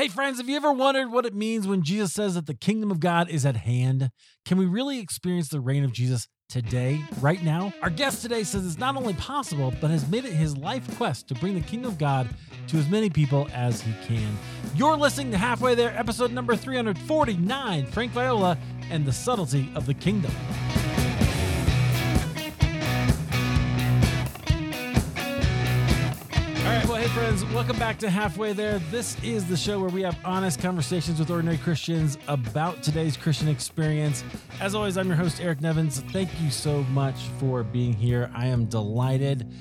Hey, friends, have you ever wondered what it means when Jesus says that the kingdom of God is at hand? Can we really experience the reign of Jesus today, right now? Our guest today says it's not only possible, but has made it his life quest to bring the kingdom of God to as many people as he can. You're listening to Halfway There, episode number 349 Frank Viola and the Subtlety of the Kingdom. Friends, welcome back to Halfway There. This is the show where we have honest conversations with ordinary Christians about today's Christian experience. As always, I'm your host, Eric Nevins. Thank you so much for being here. I am delighted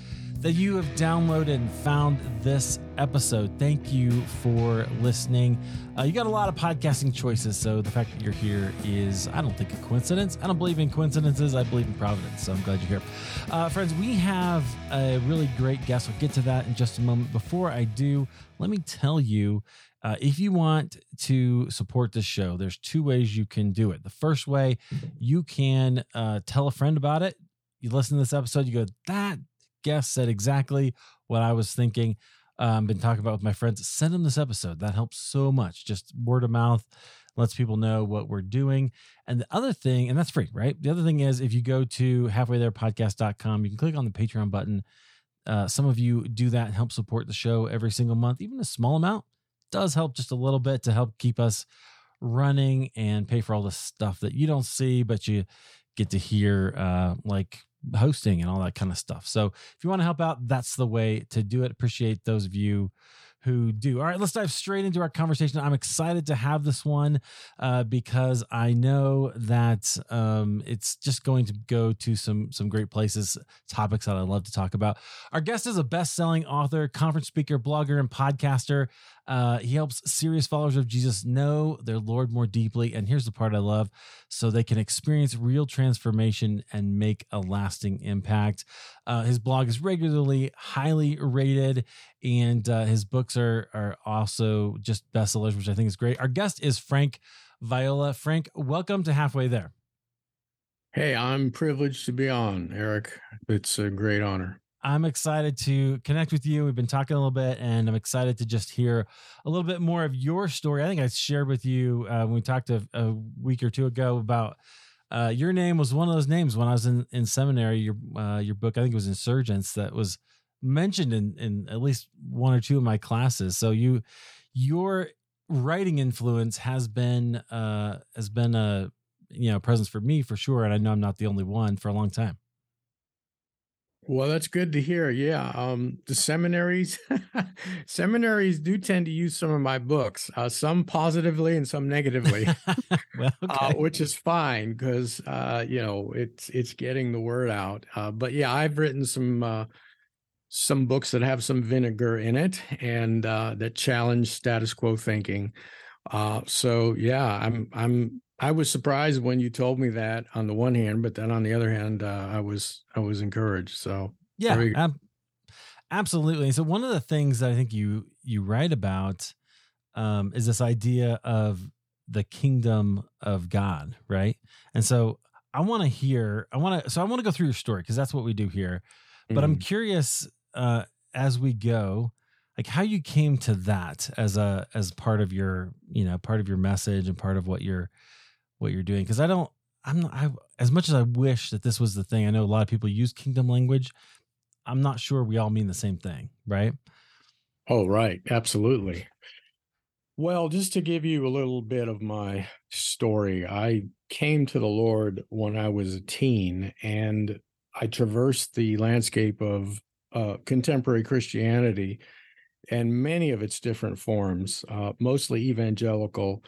that you have downloaded and found this episode. Thank you for listening. Uh, you got a lot of podcasting choices, so the fact that you're here is, I don't think, a coincidence. I don't believe in coincidences. I believe in providence, so I'm glad you're here. Uh, friends, we have a really great guest. We'll get to that in just a moment. Before I do, let me tell you uh, if you want to support this show, there's two ways you can do it. The first way, you can uh, tell a friend about it. You listen to this episode, you go, that guest said exactly what I was thinking. Um, been talking about with my friends. Send them this episode. That helps so much. Just word of mouth lets people know what we're doing. And the other thing, and that's free, right? The other thing is if you go to halfwaytherepodcast.com, you can click on the Patreon button. Uh, some of you do that and help support the show every single month. Even a small amount does help just a little bit to help keep us running and pay for all the stuff that you don't see, but you get to hear, uh, like hosting and all that kind of stuff. So if you want to help out, that's the way to do it. Appreciate those of you who do. All right, let's dive straight into our conversation. I'm excited to have this one uh, because I know that um, it's just going to go to some some great places, topics that I love to talk about. Our guest is a best-selling author, conference speaker, blogger, and podcaster. Uh, he helps serious followers of Jesus know their Lord more deeply. And here's the part I love so they can experience real transformation and make a lasting impact. Uh, his blog is regularly highly rated, and uh, his books are, are also just bestsellers, which I think is great. Our guest is Frank Viola. Frank, welcome to Halfway There. Hey, I'm privileged to be on, Eric. It's a great honor. I'm excited to connect with you. We've been talking a little bit, and I'm excited to just hear a little bit more of your story. I think I shared with you uh, when we talked a, a, week or two ago about uh, your name was one of those names when I was in, in seminary. Your uh, your book, I think it was Insurgence, that was mentioned in, in at least one or two of my classes. So you your writing influence has been uh, has been a you know presence for me for sure, and I know I'm not the only one for a long time. Well, that's good to hear. Yeah, um, the seminaries, seminaries do tend to use some of my books, uh, some positively and some negatively, well, uh, okay. uh, which is fine because uh, you know it's it's getting the word out. Uh, but yeah, I've written some uh, some books that have some vinegar in it and that challenge status quo thinking. so yeah, I'm I'm I was surprised when you told me that on the one hand, but then on the other hand, uh, I was I was encouraged. So yeah, ab- absolutely. So one of the things that I think you you write about um, is this idea of the kingdom of God, right? And so I want to hear. I want to. So I want to go through your story because that's what we do here. But mm. I'm curious uh, as we go like how you came to that as a as part of your you know part of your message and part of what you're what you're doing because I don't I'm not I as much as I wish that this was the thing. I know a lot of people use kingdom language. I'm not sure we all mean the same thing, right? Oh, right. Absolutely. Well, just to give you a little bit of my story, I came to the Lord when I was a teen and I traversed the landscape of uh, contemporary Christianity and many of its different forms, uh, mostly evangelical,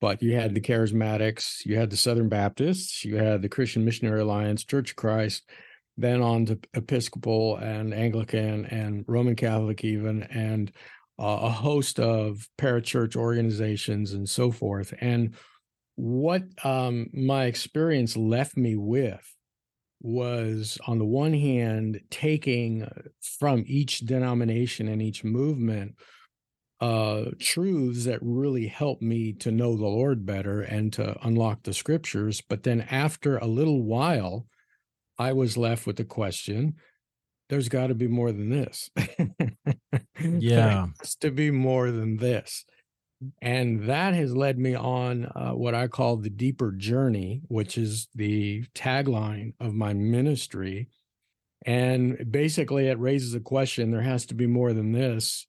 but you had the charismatics, you had the Southern Baptists, you had the Christian Missionary Alliance, Church of Christ, then on to Episcopal and Anglican and Roman Catholic, even, and uh, a host of parachurch organizations and so forth. And what um, my experience left me with was, on the one hand, taking from each denomination and each movement uh, truths that really helped me to know the Lord better and to unlock the scriptures. But then after a little while, I was left with the question there's got to be more than this. yeah. Has to be more than this. And that has led me on uh, what I call the deeper journey, which is the tagline of my ministry. And basically, it raises a question there has to be more than this,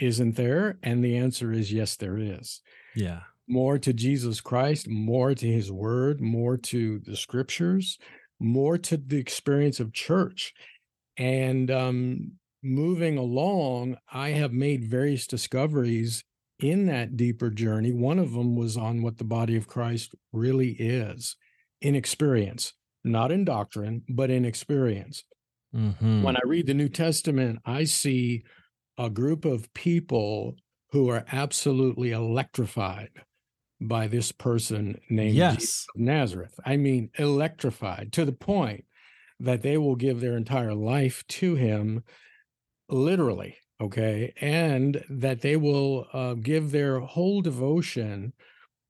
isn't there? And the answer is yes, there is. Yeah. More to Jesus Christ, more to his word, more to the scriptures, more to the experience of church. And um, moving along, I have made various discoveries in that deeper journey. One of them was on what the body of Christ really is in experience, not in doctrine, but in experience. Mm-hmm. When I read the New Testament, I see a group of people who are absolutely electrified by this person named yes. Jesus of Nazareth. I mean, electrified to the point that they will give their entire life to him, literally. Okay. And that they will uh, give their whole devotion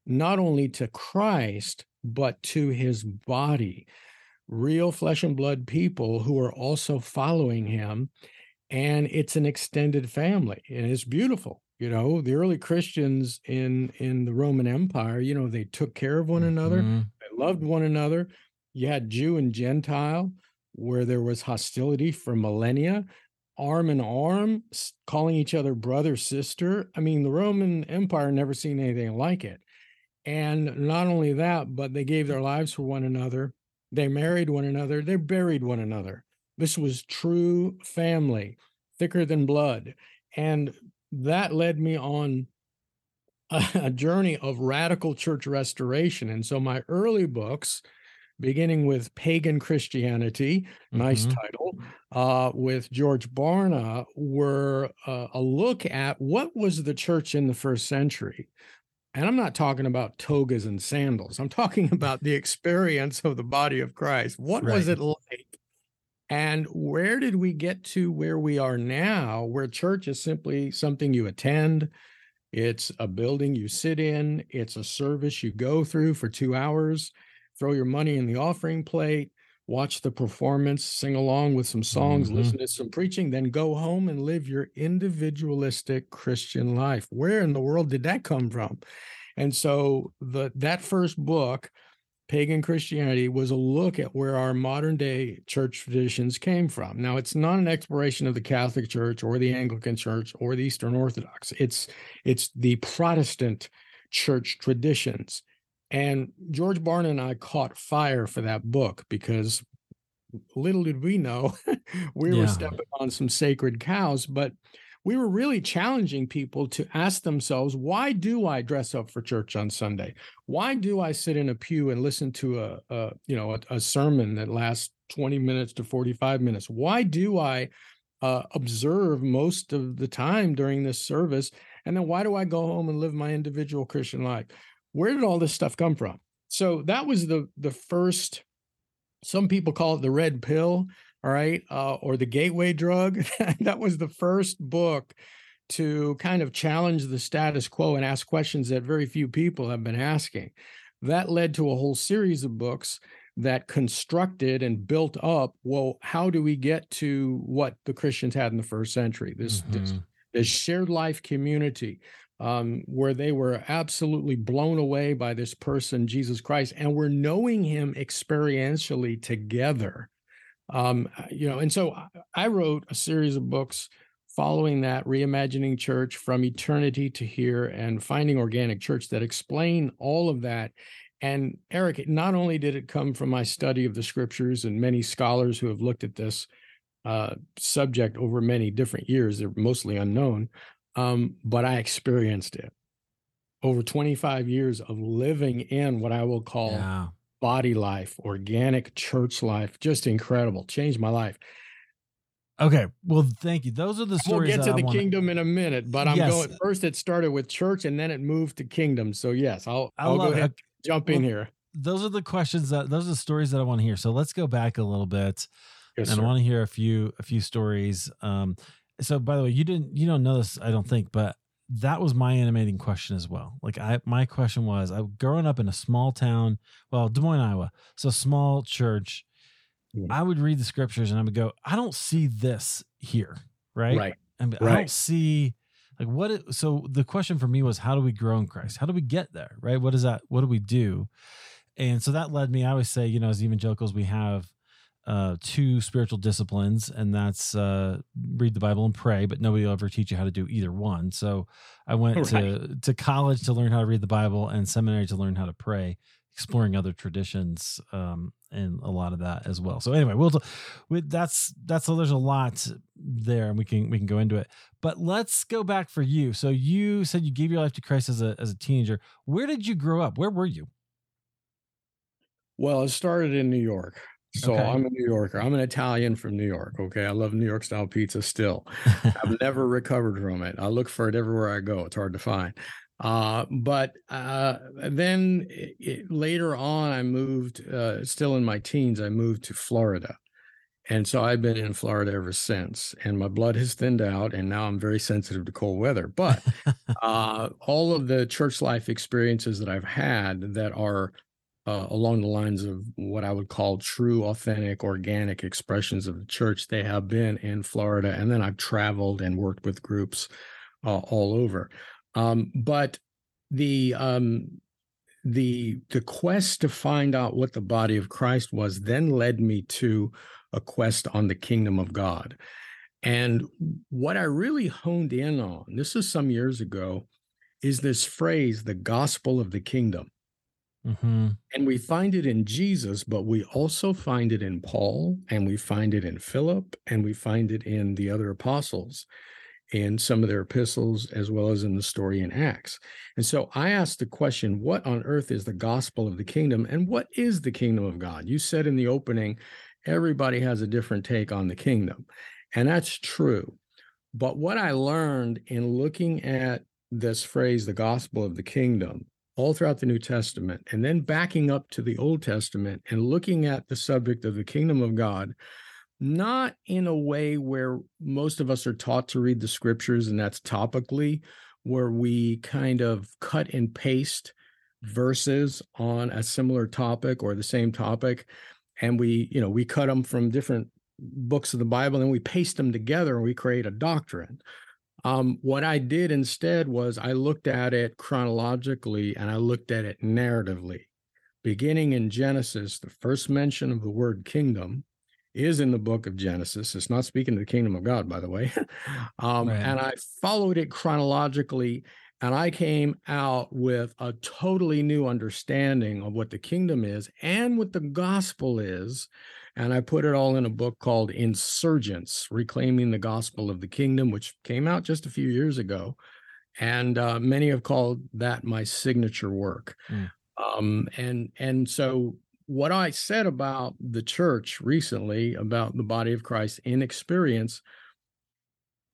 not only to Christ, but to his body. Real flesh and blood people who are also following him. And it's an extended family, and it's beautiful you know the early christians in in the roman empire you know they took care of one another Mhm. they loved one another. You had jew and gentile where there was hostility for millennia arm in arm calling each other brother sister. I mean the roman empire never seen anything like it. And not only that but they gave their lives for one another they married one another they buried one another this was true family thicker than blood and that led me on a, journey of radical church restoration. And so my early books, beginning with Pagan Christianity, nice Mhm. title, uh, with George Barna, were uh, a look at what was the church in the first century. And I'm not talking about togas and sandals. I'm talking about the experience of the body of Christ. What was it like? And where did we get to where we are now, where church is simply something you attend? It's a building you sit in, it's a service you go through for two hours, throw your money in the offering plate, watch the performance, sing along with some songs, Mhm. listen to some preaching, then go home and live your individualistic Christian life. Where in the world did that come from? And so the that first book pagan Christianity was a look at where our modern day church traditions came from. Now, it's not an exploration of the Catholic Church or the Anglican Church or the Eastern Orthodox. It's it's the Protestant church traditions. And George Barna and I caught fire for that book because little did we know we Yeah. were stepping on some sacred cows, but we were really challenging people to ask themselves, why do I dress up for church on Sunday? Why do I sit in a pew and listen to a, a you know a, a sermon that lasts 20 minutes to 45 minutes? Why do I uh, observe most of the time during this service? And then why do I go home and live my individual Christian life? Where did all this stuff come from? So that was the the first. Some people call it the red pill, all right, uh, or the gateway drug. that was the first book to kind of challenge the status quo and ask questions that very few people have been asking. That led to a whole series of books that constructed and built up. Well, how do we get to what the Christians had in the first century? This this Mhm. this shared life community um, where they were absolutely blown away by this person, Jesus Christ, and were knowing him experientially together. Um, you know, and so I- I wrote a series of books following that, reimagining church from eternity to here and finding organic church that explain all of that. And Eric, not only did it come from my study of the scriptures and many scholars who have looked at this uh, subject over many different years, they're mostly unknown, um, but I experienced it over 25 years of living in what I will call Yeah. Body life, organic church life, just incredible. Changed my life. Okay. Well, thank you. Those are the stories. We'll get to the wanna- kingdom in a minute, but I'm Yes. going first. It started with church and then it moved to kingdom. So yes, I'll I'll go ahead, jump in here. Those are the questions that those are the stories that I want to hear. So let's go back a little bit. Yes, and sir. I want to hear a few a few stories. Um, so by the way, you didn't you don't know this, I don't think, but that was my animating question as well. Like I my question was, I growing up in a small town, well, Des Moines, Iowa, so small church. Yeah. I would read the scriptures and I would go, I don't see this here, right? Right. And I Right. don't see like what it, so the question for me was how do we grow in christ how do we get there right what is that what do we do and so that led me i always say you know as evangelicals we have uh, two spiritual disciplines, and that's uh, read the Bible and pray. But nobody will ever teach you how to do either one. So I went right. to to college to learn how to read the Bible and seminary to learn how to pray, exploring other traditions um, and a lot of that as well. So anyway, we'll we, that's that's so there's a lot there, and we can we can go into it. But let's go back for you. So you said you gave your life to Christ as a as a teenager. Where did you grow up? Where were you? Well, it started in New York. So okay. I'm a New Yorker. I'm an Italian from New York. Okay. I love New York style pizza still. I've never recovered from it. I look for it everywhere I go. It's hard to find. Uh, but uh, then it, later on, I moved, uh, still in my teens, I moved to Florida. And so I've been in Florida ever since. And my blood has thinned out. And now I'm very sensitive to cold weather. But uh, all of the church life experiences that I've had that are uh, along the lines of what I would call true, authentic, organic expressions of the church. They have been in Florida, and then I've traveled and worked with groups uh, all over. Um, but the um, the the quest to find out what the body of Christ was then led me to a quest on the kingdom of God. And what I really honed in on, this is some years ago, is this phrase, the gospel of the kingdom. Mm-hmm. And we find it in Jesus, but we also find it in Paul, and we find it in Philip, and we find it in the other apostles in some of their epistles, as well as in the story in Acts. And so I asked the question what on earth is the gospel of the kingdom, and what is the kingdom of God? You said in the opening, everybody has a different take on the kingdom, and that's true. But what I learned in looking at this phrase, the gospel of the kingdom, all throughout the New Testament, and then backing up to the Old Testament and looking at the subject of the kingdom of God, not in a way where most of us are taught to read the scriptures, and that's topically, where we kind of cut and paste verses on a similar topic or the same topic and we you know we cut them from different books of the bible and we paste them together and we create a doctrine um, what I did instead was I looked at it chronologically and I looked at it narratively. Beginning in Genesis, the first mention of the word kingdom is in the book of Genesis. It's not speaking to the kingdom of God, by the way. um, right. And I followed it chronologically and I came out with a totally new understanding of what the kingdom is and what the gospel is and I put it all in a book called Insurgence Reclaiming the Gospel of the Kingdom, which came out just a few years ago. And uh, many have called that my signature work. Mm. Um, and and so what I said about the church recently, about the body of Christ in experience,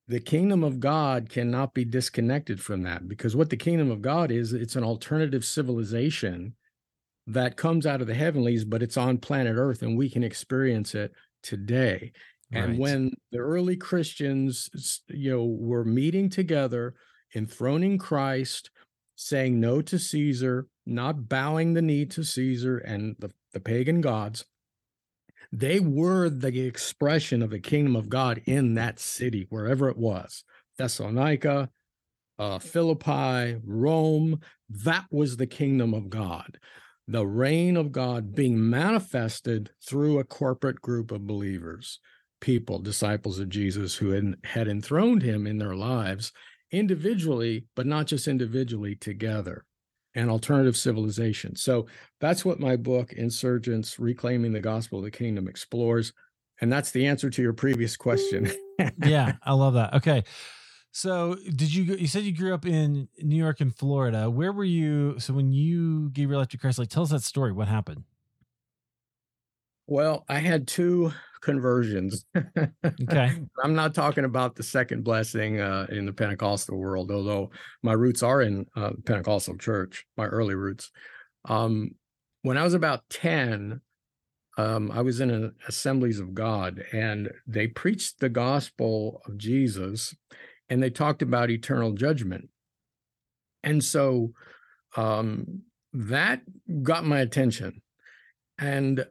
the kingdom of God cannot be disconnected from that because what the kingdom of God is, it's an alternative civilization that comes out of the heavenlies, but it's on planet Earth and we can experience it today. Right. And when the early Christians, you know, were meeting together, enthroning Christ, saying no to Caesar, not bowing the knee to Caesar and the, the pagan gods, they were the expression of the kingdom of God in that city, wherever it was Thessalonica, uh, Philippi, Rome. That was the kingdom of God the reign of God being manifested through a corporate group of believers, people, disciples of Jesus who had, had enthroned him in their lives individually, but not just individually, together, an alternative civilization. So that's what my book, Insurgence Reclaiming the Gospel of the Kingdom, explores. And that's the answer to your previous question. yeah, I love that. Okay. So, did you you said you grew up in New York and Florida? Where were you? So, when you gave your life to Christ, like tell us that story. What happened? Well, I had two conversions. okay, I'm not talking about the second blessing uh, in the Pentecostal world, although my roots are in uh, Pentecostal church, my early roots. Um, when I was about ten, um, I was in an Assemblies of God, and they preached the gospel of Jesus and they talked about eternal judgment. And so um, that got my attention. And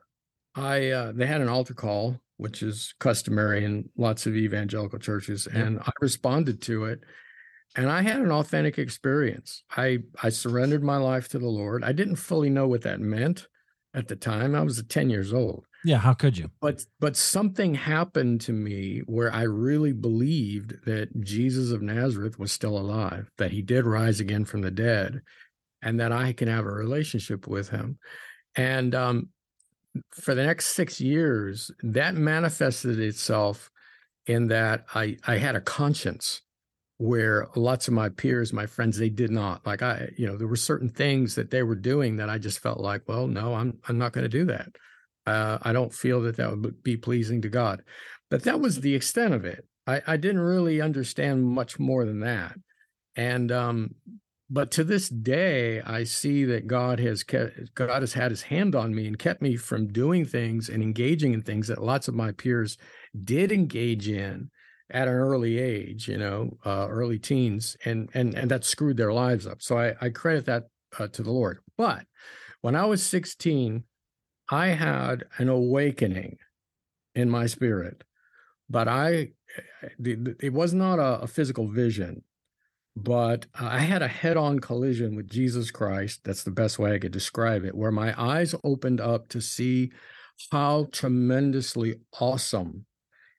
I uh, they had an altar call, which is customary in lots of evangelical churches, and I responded to it. and I had an authentic experience. I I surrendered my life to the Lord. I didn't fully know what that meant at the time. I was 10 years old. Yeah, how could you? But but something happened to me where I really believed that Jesus of Nazareth was still alive, that he did rise again from the dead, and that I can have a relationship with him. And um, for the next six years, that manifested itself in that I I had a conscience where lots of my peers, my friends, they did not. Like I, you know, there were certain things that they were doing that I just felt like, well, no, I'm I'm not going to do that. Uh, I don't feel that that would be pleasing to God. But that was the extent of it. I, I didn't really understand much more than that. And um, but to this day, I see that God has kept God has had his hand on me and kept me from doing things and engaging in things that lots of my peers did engage in at an early age, you know, uh, early teens, and and and that screwed their lives up. So I, I credit that uh, to the Lord. But when I was 16, I had an awakening in my spirit, but I eh, eh, it was not a, a physical vision, but I had a head-on collision with Jesus Christ. That's the best way I could describe it, where my eyes opened up to see how tremendously awesome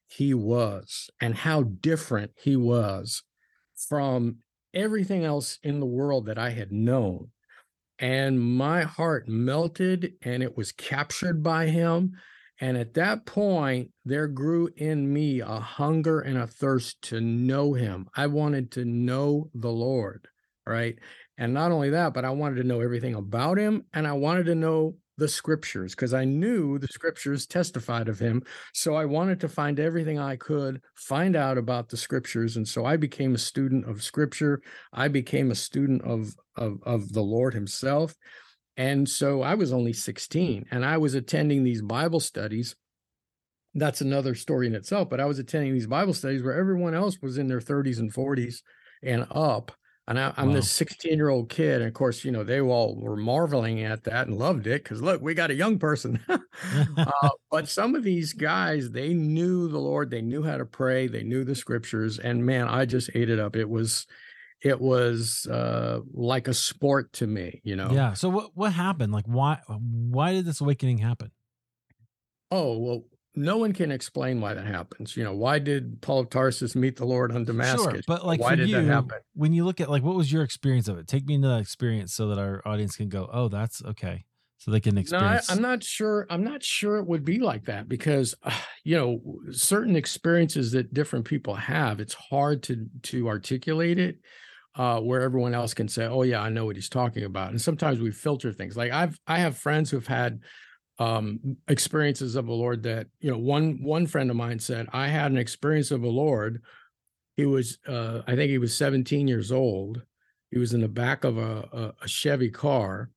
he was and how different he was from everything else in the world that I had known. And my heart melted and it was captured by him. And at that point, there grew in me a hunger and a thirst to know him. I wanted to know the Lord, right? And not only that, but I wanted to know everything about him and I wanted to know the scriptures because I knew the scriptures testified of him. So I wanted to find everything I could find out about the scriptures. And so I became a student of scripture. I became a student of, of, of the Lord himself. And so I was only 16 and I was attending these Bible studies. That's another story in itself, but I was attending these Bible studies where everyone else was in their 30s and 40s and up and I, am wow. this 16 year old kid. And of course, you know, they all were marveling at that and loved it because look, we got a young person. uh, but some of these guys, they knew the Lord, they knew how to pray, they knew the scriptures. And man, I just ate it up. It was, it was uh, like a sport to me, you know? Yeah. So what, what happened? Like, why, why did this awakening happen? Oh, well, no one can explain why that happens. You know, why did Paul of Tarsus meet the Lord on Damascus? Sure, but like, why did you, that happen? When you look at like, what was your experience of it? Take me into that experience so that our audience can go, oh, that's okay, so they can experience. No, I, am not sure. I'm not sure it would be like that because, uh, you know, certain experiences that different people have, it's hard to to articulate it. Uh, where everyone else can say, "Oh yeah, I know what he's talking about," and sometimes we filter things. Like I've I have friends who've had um, experiences of the Lord that you know one one friend of mine said I had an experience of the Lord. He was uh, I think he was 17 years old. He was in the back of a, a, a Chevy car,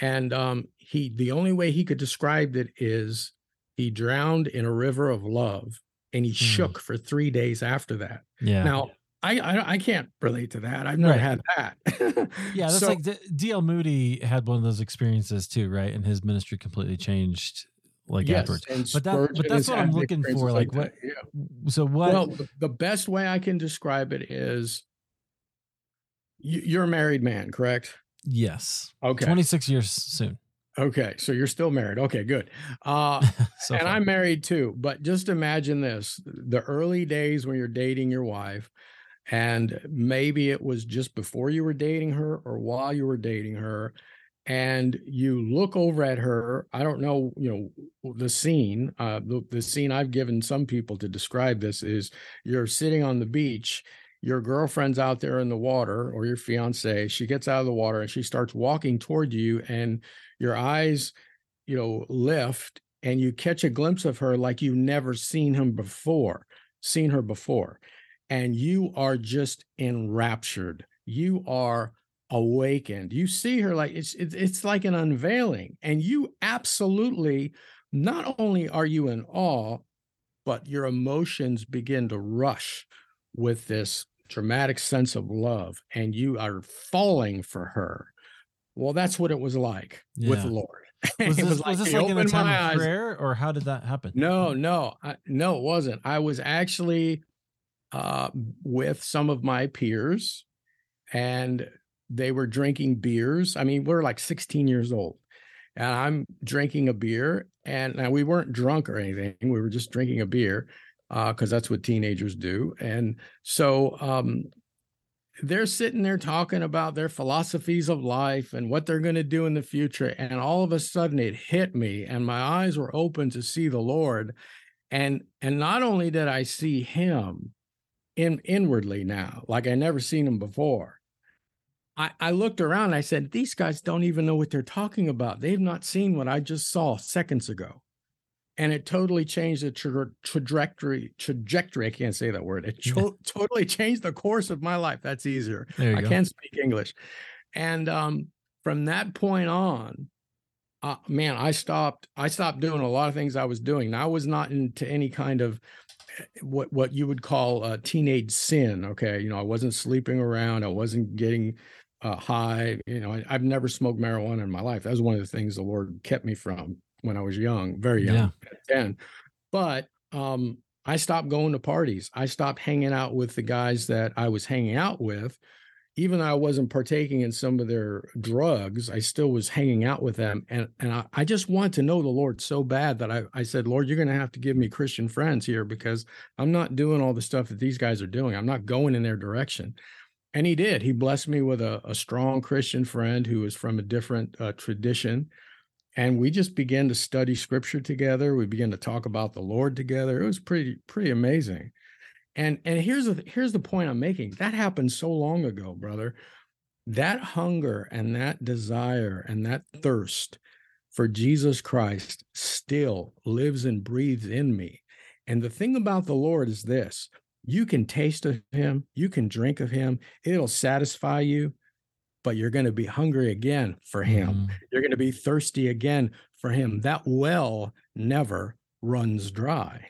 and um, he the only way he could describe it is he drowned in a river of love, and he mm. shook for three days after that. Yeah. Now I, I, I can't relate to that. I've never right. had that. yeah, that's so, like D.L. Moody had one of those experiences too, right? And his ministry completely changed like yes, afterwards. But that, but that's what I'm looking for. Like, like what? Yeah. So what? Well, the best way I can describe it is, you're a married man, correct? Yes. Okay. 26 years soon. Okay, so you're still married. Okay, good. Uh, so and I'm married too. But just imagine this: the early days when you're dating your wife, and maybe it was just before you were dating her or while you were dating her and you look over at her i don't know you know the scene uh the, the scene i've given some people to describe this is you're sitting on the beach your girlfriend's out there in the water or your fiance she gets out of the water and she starts walking toward you and your eyes you know lift and you catch a glimpse of her like you've never seen him before seen her before and you are just enraptured. You are awakened. You see her like it's it's, it's like an unveiling, and you absolutely not only are you in awe, but your emotions begin to rush with this dramatic sense of love, and you are falling for her. Well, that's what it was like yeah. with the Lord. Was this, was like, was this like in a time of prayer, or how did that happen? No, no, I, no, it wasn't. I was actually uh, with some of my peers, and they were drinking beers. I mean, we're like 16 years old, and I'm drinking a beer, and now we weren't drunk or anything. We were just drinking a beer because uh, that's what teenagers do. And so um, they're sitting there talking about their philosophies of life and what they're going to do in the future. And all of a sudden it hit me and my eyes were open to see the Lord. And and not only did I see him in inwardly now, like I never seen them before. I, I looked around I said, these guys don't even know what they're talking about. They've not seen what I just saw seconds ago and it totally changed the tra- trajectory trajectory i can't say that word it cho- totally changed the course of my life that's easier i go. can't speak english and um, from that point on uh, man i stopped i stopped doing a lot of things i was doing And i was not into any kind of what what you would call a teenage sin okay you know i wasn't sleeping around i wasn't getting uh, high you know I, i've never smoked marijuana in my life that was one of the things the lord kept me from when I was young, very young, yeah. 10. But um, I stopped going to parties. I stopped hanging out with the guys that I was hanging out with. Even though I wasn't partaking in some of their drugs, I still was hanging out with them. And, and I, I just want to know the Lord so bad that I, I said, Lord, you're going to have to give me Christian friends here because I'm not doing all the stuff that these guys are doing. I'm not going in their direction. And he did. He blessed me with a, a strong Christian friend who was from a different uh, tradition and we just began to study scripture together we began to talk about the lord together it was pretty pretty amazing and and here's the here's the point i'm making that happened so long ago brother that hunger and that desire and that thirst for jesus christ still lives and breathes in me and the thing about the lord is this you can taste of him you can drink of him it'll satisfy you but you're going to be hungry again for him. Mm. You're going to be thirsty again for him. That well never runs dry.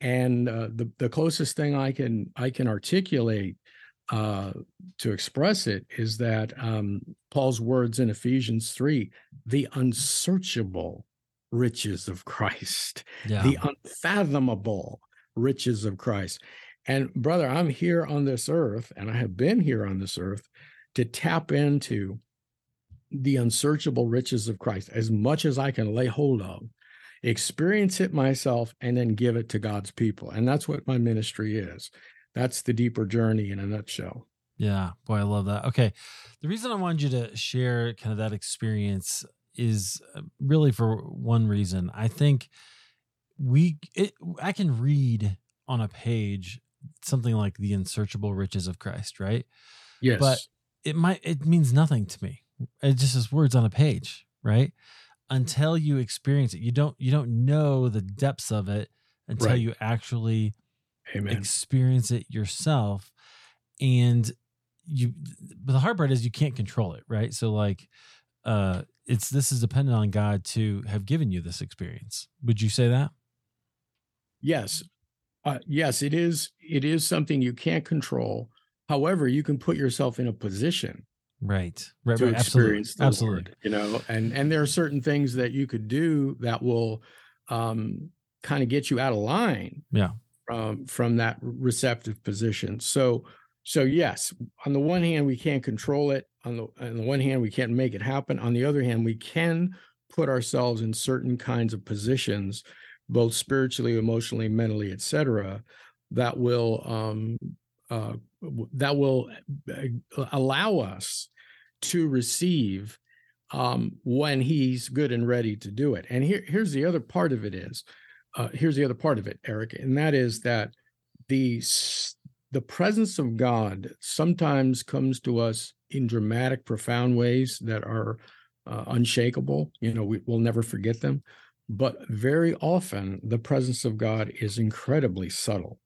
And uh, the the closest thing I can I can articulate uh, to express it is that um, Paul's words in Ephesians three, the unsearchable riches of Christ, yeah. the unfathomable riches of Christ. And brother, I'm here on this earth, and I have been here on this earth to tap into the unsearchable riches of Christ as much as I can lay hold of, experience it myself, and then give it to God's people. And that's what my ministry is. That's the deeper journey in a nutshell. Yeah, boy, I love that. Okay. The reason I wanted you to share kind of that experience is uh, really for one reason. I think we, it, I can read on a page something like the unsearchable riches of Christ, right? Yes. But it might it means nothing to me. It just is words on a page, right? Until you experience it, you don't you don't know the depths of it until right. you actually Amen. experience it yourself. And you, but the hard part is you can't control it, right? So like, uh, it's this is dependent on God to have given you this experience. Would you say that? Yes, uh, yes, it is. It is something you can't control However, you can put yourself in a position right. Right, to right. experience absolutely, absolutely. Lord, you know? And and there are certain things that you could do that will um kind of get you out of line yeah. from from that receptive position. So so yes on the one hand we can't control it. On the on the one hand we can't make it happen. On the other hand we can put ourselves in certain kinds of positions both spiritually emotionally mentally etc that will um uh, that will uh, allow us to receive um, when he's good and ready to do it. And here, here's the other part of it is, uh, here's the other part of it, Eric, and that is that the the presence of God sometimes comes to us in dramatic, profound ways that are uh, unshakable. You know, we, will never forget them. But very often, the presence of God is incredibly subtle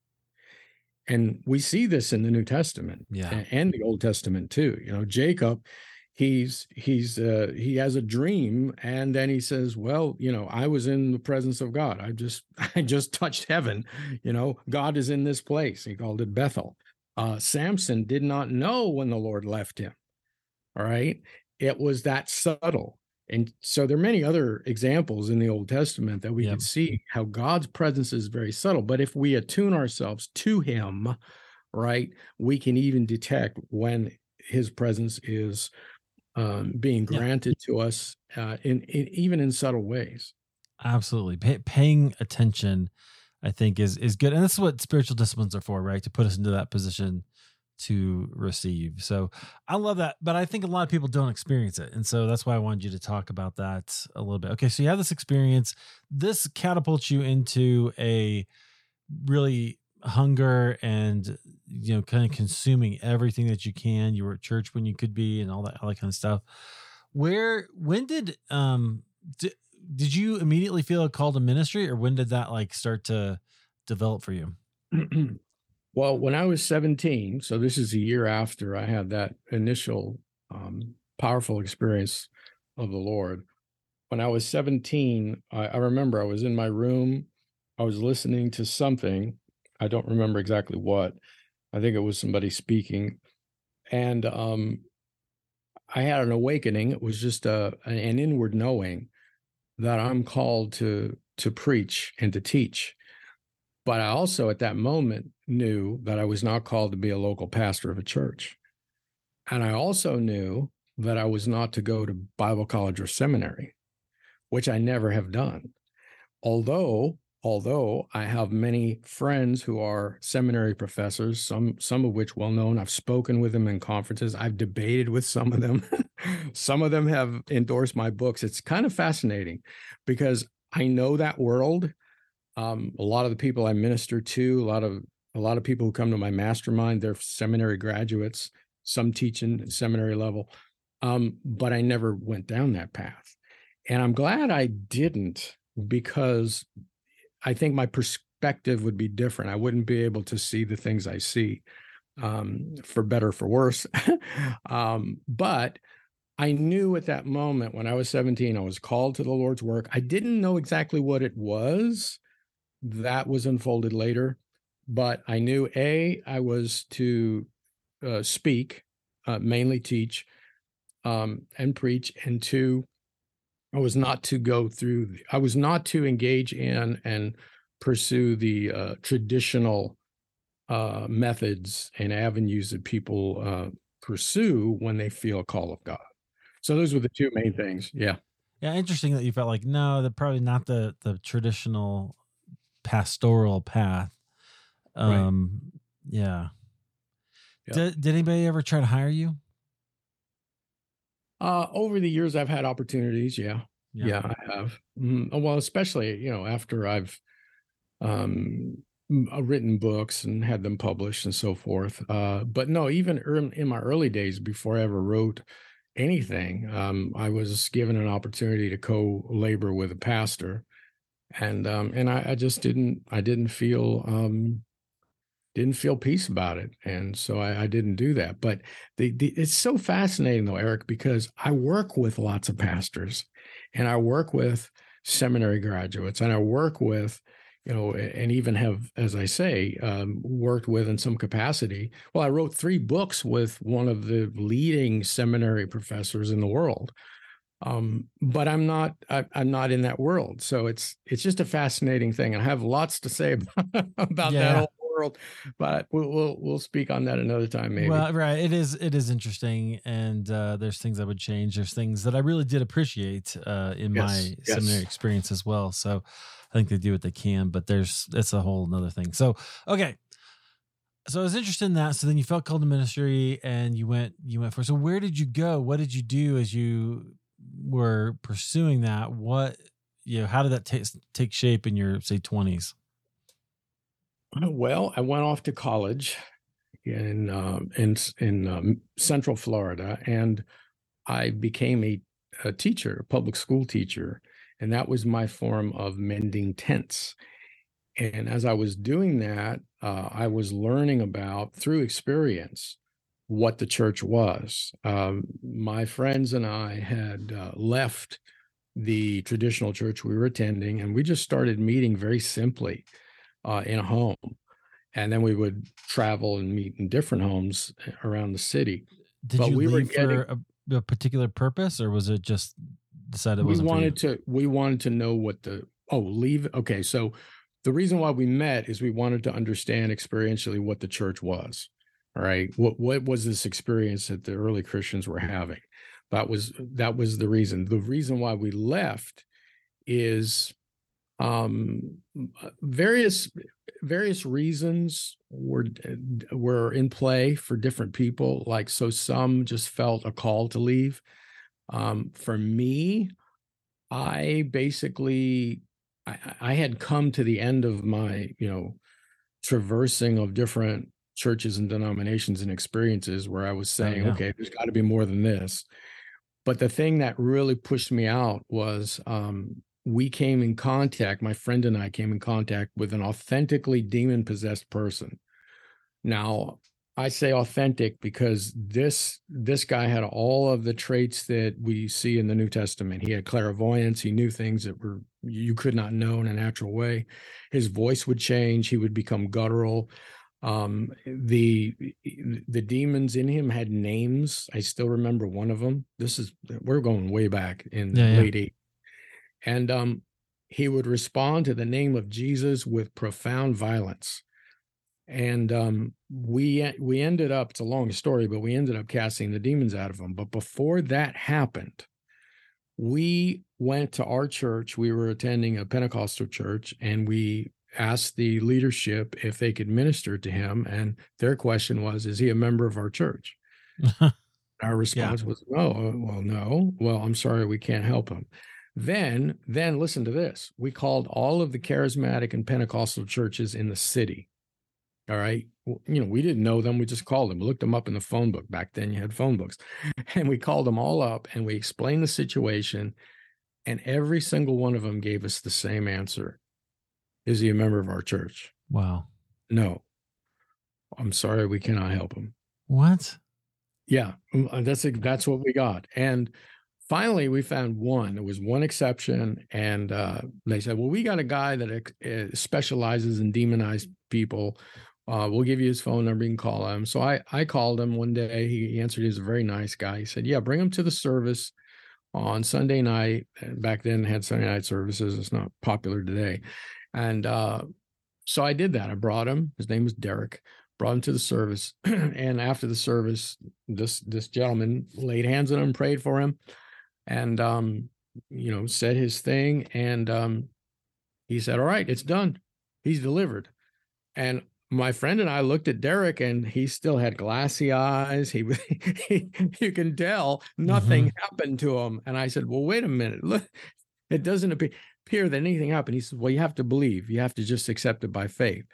and we see this in the new testament yeah. and the old testament too you know jacob he's he's uh, he has a dream and then he says well you know i was in the presence of god. I just i just touched heaven you know god is in this place. He called it bethel. Uh samson did not know when the lord left him all right? It was that subtle and so there are many other examples in the Old Testament that we yep. can see how God's presence is very subtle. But if we attune ourselves to Him, right? We can even detect when his presence is um, being granted yeah. to us uh, in, in, even in subtle ways. Absolutely, Pay, paying attention, I think, is is good, and that's what spiritual disciplines are for, right? To put us into that position to receive. So I love that, but I think a lot of people don't experience it, and so that's why I wanted you to talk about that a little bit. Okay, so you have this experience. This catapults you into a really hunger and you know kind of consuming everything that you can you were at church when you could be and all that all that kind of stuff where when did um did, did you immediately feel a call to ministry or when did that like start to develop for you well when i was 17 so this is a year after i had that initial um, powerful experience of the lord when i was 17 I, I remember i was in my room i was listening to something I don't remember exactly what. I think it was somebody speaking, and um, I had an awakening. It was just a an inward knowing that I'm called to to preach and to teach. But I also at that moment knew that I was not called to be a local pastor of a church. And I also knew that I was not to go to Bible college or seminary, which I never have done. Although although I have many friends who are seminary professors, some some of which well known. I've spoken with them in conferences. I've debated with some of them. some of them have endorsed my books. It's kind of fascinating because I know that world. Um, a lot of the people I minister to, a lot of a lot of people who come to my mastermind, they're seminary graduates. Some teaching seminary level, um, but I never went down that path, and I'm glad I didn't because I think my perspective would be different. I wouldn't be able to see the things I see, um, for better for worse. um, but I knew at that moment when I was 17, I was called to the Lord's work. I didn't know exactly what it was. That was unfolded later, but I knew A, I was to uh, speak, uh, mainly teach um, and preach, and two, I was not to go through, I was not to engage in and pursue the uh, traditional uh, methods and avenues that people uh, pursue when they feel a call of God. So those were the two main things. Yeah. Yeah. Interesting that you felt like, no, they're probably not the, the traditional pastoral path. Um, right. yeah. Yep. Did, did anybody ever try to hire you? Uh, over the years, I've had opportunities. Yeah, yeah, yeah I have. Mm, well, especially you know after I've um, uh, written books and had them published and so forth. Uh, but no, even in my early days, before I ever wrote anything, um, I was given an opportunity to co-labor with a pastor, and um, and I, I, just didn't I didn't feel um, didn't feel peace about it and so I, I didn't do that but the, the, it's so fascinating though eric because i work with lots of pastors and i work with seminary graduates and i work with you know and even have as i say um, worked with in some capacity well i wrote three books with one of the leading seminary professors in the world um, but i'm not I, am not in that world so it's it's just a fascinating thing and i have lots to say about, about yeah. that world. But we'll, we'll we'll speak on that another time, maybe. Well, right. It is it is interesting, and uh, there's things I would change. There's things that I really did appreciate uh, in yes, my yes. seminary experience as well. So I think they do what they can, but there's it's a whole another thing. So okay. So I was interested in that. So then you felt called to ministry and you went you went for so where did you go? What did you do as you were pursuing that? What you know, how did that take take shape in your say 20s? Well, I went off to college in uh, in in um, Central Florida, and I became a, a teacher, a public school teacher, and that was my form of mending tents. And as I was doing that, uh, I was learning about through experience what the church was. Um, my friends and I had uh, left the traditional church we were attending, and we just started meeting very simply uh, in a home. And then we would travel and meet in different homes eh, around the city. Did but you we leave getting, for a, a, particular purpose, or was it just decided? we wanted to. We wanted to know what the oh leave. Okay, so the reason why we met is we wanted to understand experientially what the church was. All right. What what was this experience that the early Christians were having? That was that was the reason. The reason why we left is um various various reasons were were in play for different people like so some just felt a call to leave um for me i basically I, I had come to the end of my, you know, traversing of different churches and denominations and experiences where I was oh, saying, oh, yeah. okay, there's got to be more than this. But the thing that really pushed me out was um, we came in contact, my friend and I came in contact with an authentically demon possessed person. Now, I say authentic because this this guy had all of the traits that we see in the New Testament. He had clairvoyance. He knew things that were you could not know in a natural way. His voice would change. He would become guttural. Um, the the demons in him had names. I still remember one of them. This is we're going way back in yeah, the late yeah. And um, he would respond to the name of Jesus with profound violence. And um, we we ended up it's a long story but we ended up casting the demons out of him. But before that happened we went to our church. We were attending a pentecostal church and we asked the leadership if they could minister to him and their question was is he a member of our church? Our response yeah. was no. Uh, well no. Well i'm sorry we can't help him then then listen to this we called all of the charismatic and pentecostal churches in the city all right. You know, we didn't know them. We just called them, we looked them up in the phone book. Back then, you had phone books. And we called them all up and we explained the situation. And every single one of them gave us the same answer Is he a member of our church? Wow. No. I'm sorry, we cannot help him. What? Yeah, mm, uh, that's that's what we got. And finally, we found one. There was one exception, and uh, they said, "Well, we got a guy that uh, specializes in demonized people uh, we'll give you his phone number. You can call him. So I I called him one day. He answered. He was a very nice guy. He said, "Yeah, bring him to the service on Sunday night." Back then had Sunday night services. It's not popular today, and uh, so I did that. I brought him. His name was Derek. Brought him to the service, and after the service, this this gentleman laid hands on him, prayed for him, and um, you know said his thing, and um, he said, "All right, it's done. He's delivered." And my friend and I looked at Derek and he still had glassy eyes. He, he you can tell nothing mm-hmm. happened to him. And I said, Well, wait a minute. Look, it doesn't appear, appear that anything happened. He said, Well, you have to believe. You have to just accept it by faith.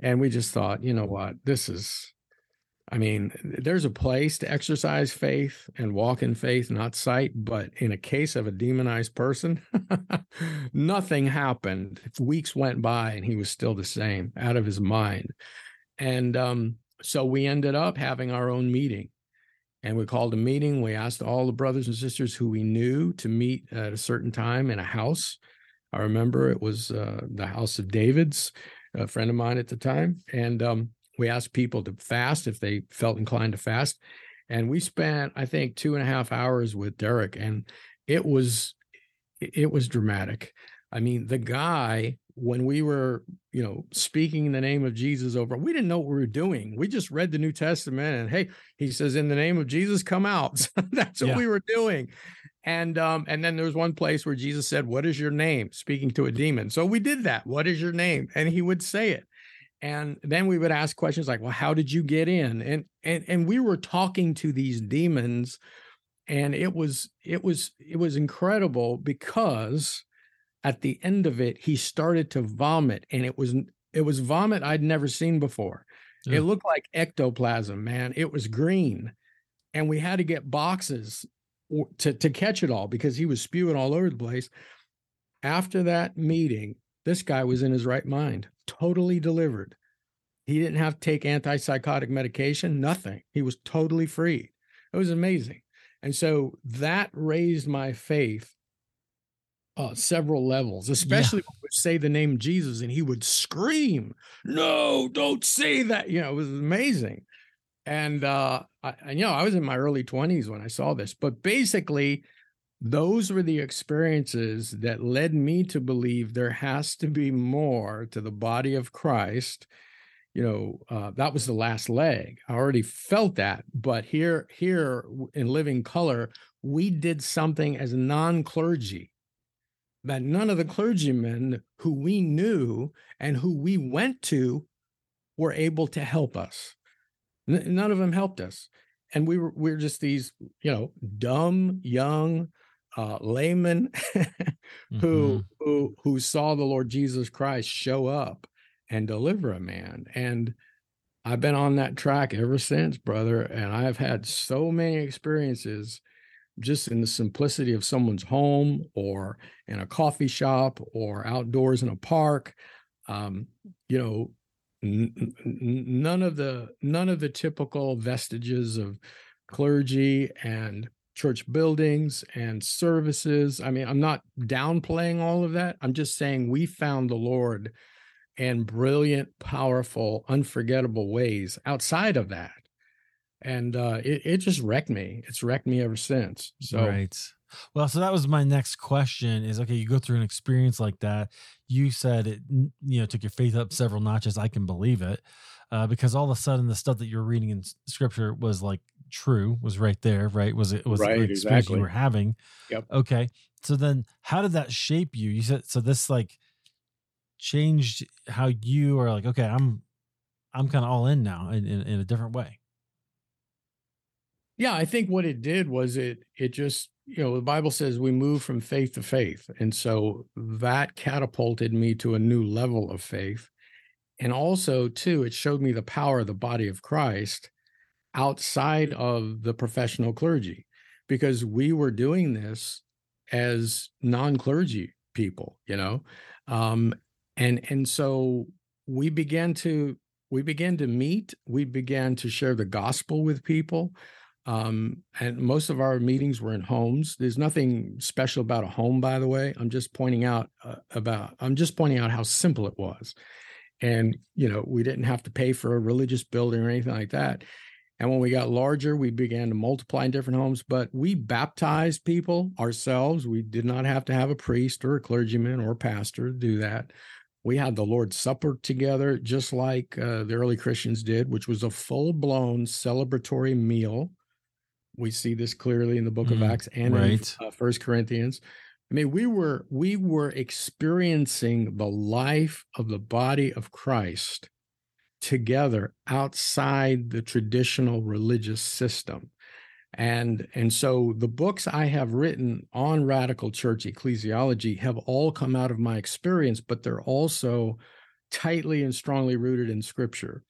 And we just thought, you know what? This is I mean, there's a place to exercise faith and walk in faith, not sight. But in a case of a demonized person, nothing happened. Weeks went by and he was still the same, out of his mind. And um, so we ended up having our own meeting. And we called a meeting. We asked all the brothers and sisters who we knew to meet at a certain time in a house. I remember it was uh, the house of David's, a friend of mine at the time. And um, we asked people to fast if they felt inclined to fast. And we spent, I think, two and a half hours with Derek, and it was it was dramatic. I mean, the guy, when we were, you know, speaking in the name of Jesus over, we didn't know what we were doing. We just read the New Testament and hey, he says, in the name of Jesus, come out. That's what yeah. we were doing. And um, and then there was one place where Jesus said, What is your name? Speaking to a demon. So we did that. What is your name? And he would say it and then we would ask questions like well how did you get in? And and and we were talking to these demons and it was it was it was incredible because at the end of it he started to vomit and it was it was vomit i'd never seen before. Yeah. it looked like ectoplasm man. It was green. And we had to get boxes to to catch it all because he was spewing all over the place. After that meeting this guy was in his right mind totally delivered. He didn't have to take antipsychotic medication, nothing. He was totally free. It was amazing. And so that raised my faith uh, several levels, especially yeah. when we say the name Jesus and he would scream, No, don't say that. You know, it was amazing. And, uh, I, you know, I was in my early 20s when I saw this, but basically, those were the experiences that led me to believe there has to be more to the body of Christ. You know, uh, that was the last leg. I already felt that, but here, here in living color, we did something as non-clergy that none of the clergymen who we knew and who we went to were able to help us. N- none of them helped us, and we were we are just these, you know, dumb young uh, laymen who mm-hmm. who who saw the Lord Jesus Christ show up and deliver a man. And I've been on that track ever since, brother. And I've had so many experiences just in the simplicity of someone's home or in a coffee shop or outdoors in a park. Um, you know, n- n- none of the none of the typical vestiges of clergy and church buildings and services. I mean, I'm not downplaying all of that. I'm just saying we found the Lord in brilliant, powerful, unforgettable ways outside of that. And uh, it, it just wrecked me. It's wrecked me ever since. So, right. Well, so that was my next question is okay, you go through an experience like that. You said it, you know, took your faith up several notches. I can believe it. Uh, because all of a sudden the stuff that you're reading in scripture was like true was right there, right? Was it was right, exactly. you were having? Yep. Okay. So then, how did that shape you? You said so. This like changed how you are like. Okay, I'm I'm kind of all in now in, in in a different way. Yeah, I think what it did was it it just you know the Bible says we move from faith to faith, and so that catapulted me to a new level of faith, and also too it showed me the power of the body of Christ outside of the professional clergy because we were doing this as non-clergy people you know? Um, and and so we began to we began to meet we began to share the gospel with people um, and most of our meetings were in homes. There's nothing special about a home by the way. I'm just pointing out uh, about i'm just pointing out how simple it was. And you know we didn't have to pay for a religious building or anything like that and when we got larger, we began to multiply in different homes, but we baptized people ourselves. We did not have to have a priest or a clergyman or a pastor to do that. We had the Lord's Supper together, just like uh, the early Christians did, which was a full blown celebratory meal. We see this clearly in the book mm, of Acts and right. in uh, First Corinthians. I mean, we were we were experiencing the life of the body of Christ together outside the traditional religious system. And, and so the books I have written on radical church ecclesiology have all come out of my experience, but they're also tightly and strongly rooted in scripture.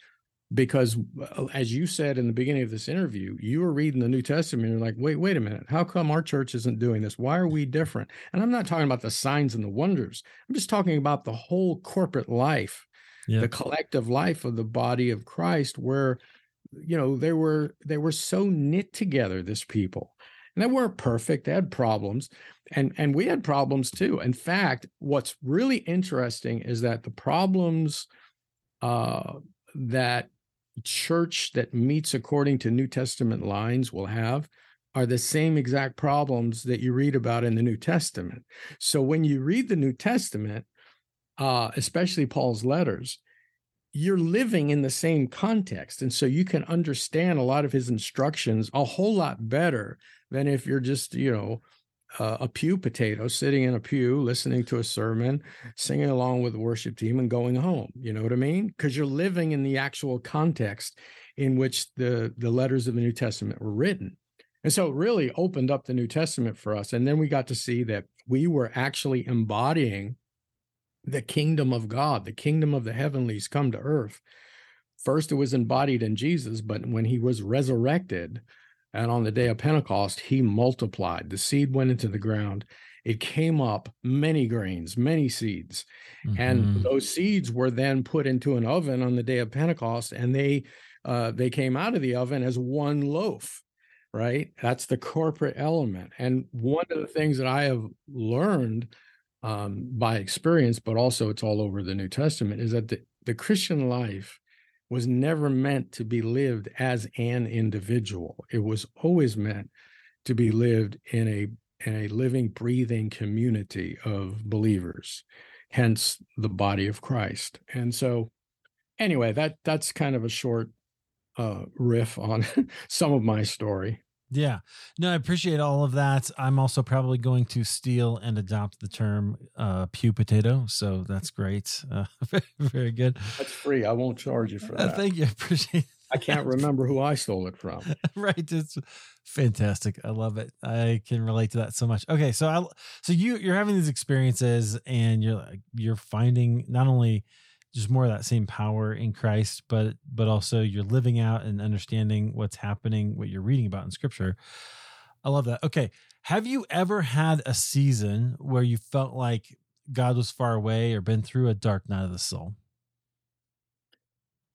Because uh, as you said in the beginning of this interview, you were reading the New Testament, and you're like, wait, wait a minute, how come our church isn't doing this? Why are we different? And I'm not talking about the signs and the wonders. I'm just talking about the whole corporate life yeah. the collective life of the body of Christ where you know they were they were so knit together this people. And they weren't perfect they had problems and and we had problems too. In fact what's really interesting is that the problems uh that church that meets according to new testament lines will have are the same exact problems that you read about in the new testament. So when you read the new testament uh, especially Paul's letters, you're living in the same context. And so you can understand a lot of his instructions a whole lot better than if you're just, you know, uh, a pew potato sitting in a pew, listening to a sermon, singing along with the worship team, and going home. You know what I mean? Because you're living in the actual context in which the, the letters of the New Testament were written. And so it really opened up the New Testament for us. And then we got to see that we were actually embodying the kingdom of God, the kingdom of the heavenlies come to earth. First, it was embodied in Jesus, but when he was resurrected and on the day of Pentecost, he multiplied. The seed went into the ground. It came up many grains, many seeds. Mm-hmm. And those seeds were then put into an oven on the day of Pentecost, and they uh, they came out of the oven as one loaf right? That's the corporate element. And one of the things that I have learned um, by experience, but also it's all over the New Testament, is that the, the Christian life was never meant to be lived as an individual. It was always meant to be lived in a in a living, breathing community of believers, hence the body of Christ. And so, anyway, that that's kind of a short uh, riff on some of my story. Yeah. No, I appreciate all of that. I'm also probably going to steal and adopt the term uh, pew potato. So that's great. Uh, very good. That's free. I won't charge you for uh, that. Uh, thank you. I appreciate I can't remember who I stole it from. right. It's fantastic. I love it. I can relate to that so much. Okay. So I, so you, you're having these experiences and you're like, you're finding not only just more of that same power in Christ, but but also you're living out and understanding what's happening, what you're reading about in Scripture. I love that. Okay, have you ever had a season where you felt like God was far away, or been through a dark night of the soul?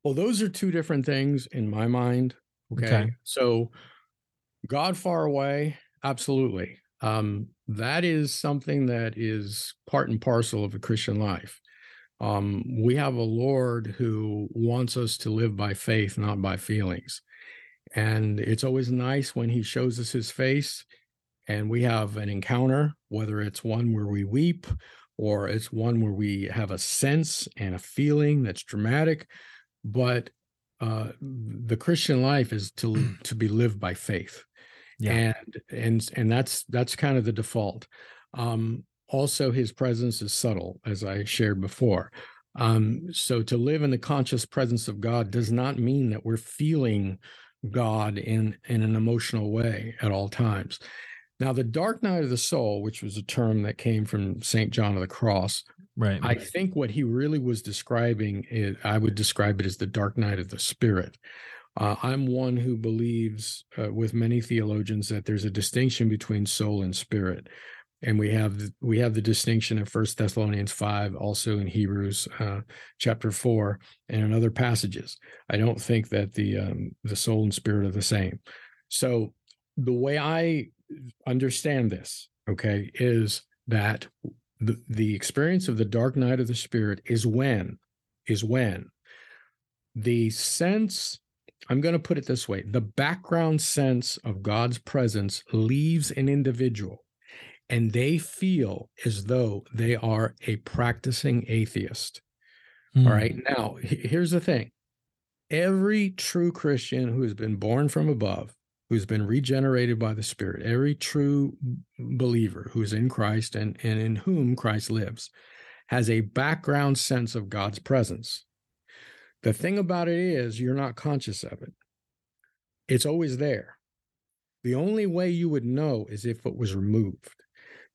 Well, those are two different things in my mind. Okay, okay. so God far away, absolutely. Um, that is something that is part and parcel of a Christian life. Um, we have a Lord who wants us to live by faith, not by feelings. And it's always nice when he shows us his face and we have an encounter, whether it's one where we weep or it's one where we have a sense and a feeling that's dramatic. But uh, the Christian life is to to be lived by faith, yeah. and and and that's that's kind of the default. Um, also his presence is subtle as i shared before. Um, so to live in the conscious presence of god does not mean that we're feeling god in in an emotional way at all times. Now the dark night of the soul which was a term that came from saint john of the cross right. I think what he really was describing is i would describe it as the dark night of the spirit. Uh, I'm one who believes, uh, with many theologians, that there's a distinction between soul and spirit and we have we have the distinction of First Thessalonians five, also in Hebrews uh, chapter four, and in other passages. I don't think that the um, the soul and spirit are the same. So the way I understand this, okay, is that the the experience of the dark night of the spirit is when is when the sense I'm going to put it this way the background sense of God's presence leaves an individual and they feel as though they are a practicing atheist. Mm. All right. Hmm. Now, here's the thing every true Christian who has been born from above, who's been regenerated by the Spirit, every true believer who's in Christ and, and in whom Christ lives, has a background sense of God's presence. The thing about it is, you're not conscious of it, it's always there. The only way you would know is if it was removed.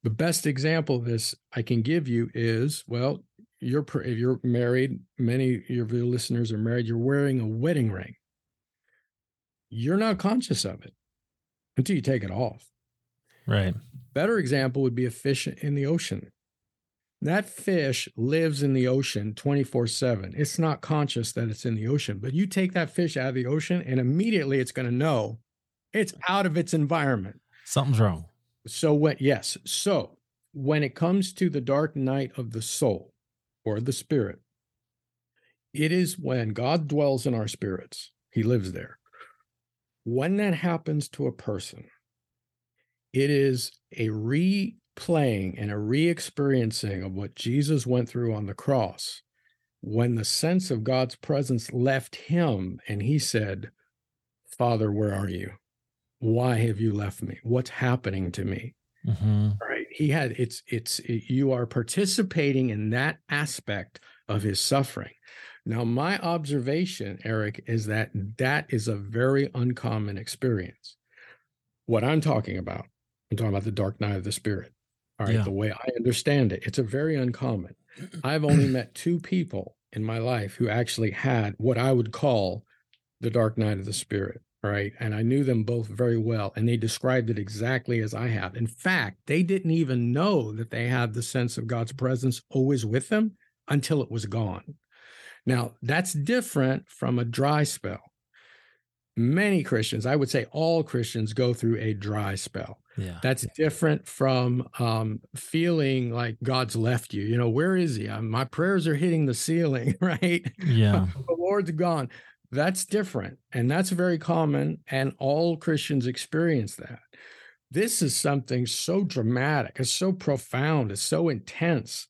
The best example of this I can give you is well, you're if you're married, many of your listeners are married, you're wearing a wedding ring. You're not conscious of it until you take it off. Right. Better example would be a fish in the ocean. That fish lives in the ocean 24 7. It's not conscious that it's in the ocean, but you take that fish out of the ocean and immediately it's going to know it's out of its environment. Something's wrong. So when yes, so when it comes to the dark night of the soul or the spirit, it is when God dwells in our spirits. He lives there. When that happens to a person, it is a replaying and a re-experiencing of what Jesus went through on the cross when the sense of God's presence left him and he said, Father, where are you? Why have you left me? What's happening to me? Mm-hmm. right? He had it's it's it, you are participating in that aspect of his suffering. Now my observation eric is that that is a very uncommon experience. What i'm talking about i'm talking about the dark night of the spirit. All right? Yeah. the way i understand it it's a very uncommon. I've only met two people in my life who actually had what i would call the dark night of the spirit right? And I knew them both very well, and they described it exactly as I have. In fact, they didn't even know that they had the sense of God's presence always with them until it was gone. Now, that's different from a dry spell. Many Christians, I would say all Christians, go through a dry spell. Yeah. That's different from um, feeling like God's left you. You know, where is he? my prayers are hitting the ceiling, right? Yeah. the Lord's gone. That's different. And that's very common. And all Christians experience that. this is something so dramatic, it's so profound, it's so intense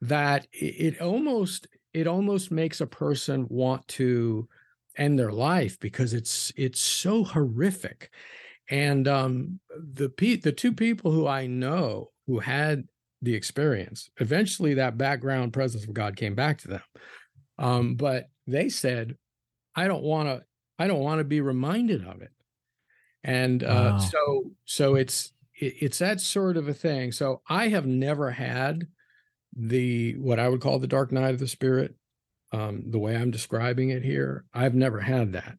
that it, almost it almost makes a person want to end their life because it's it's so horrific. And um, the pe- the two people who I know who had the experience, eventually that background presence of God came back to them. Um, but they said, "I don't want to. I don't want to be reminded of it." And uh, wow. so so it's it, it's that sort of a thing. So I have never had the what I would call the dark night of the spirit, um, the way I'm describing it here. I've never had that.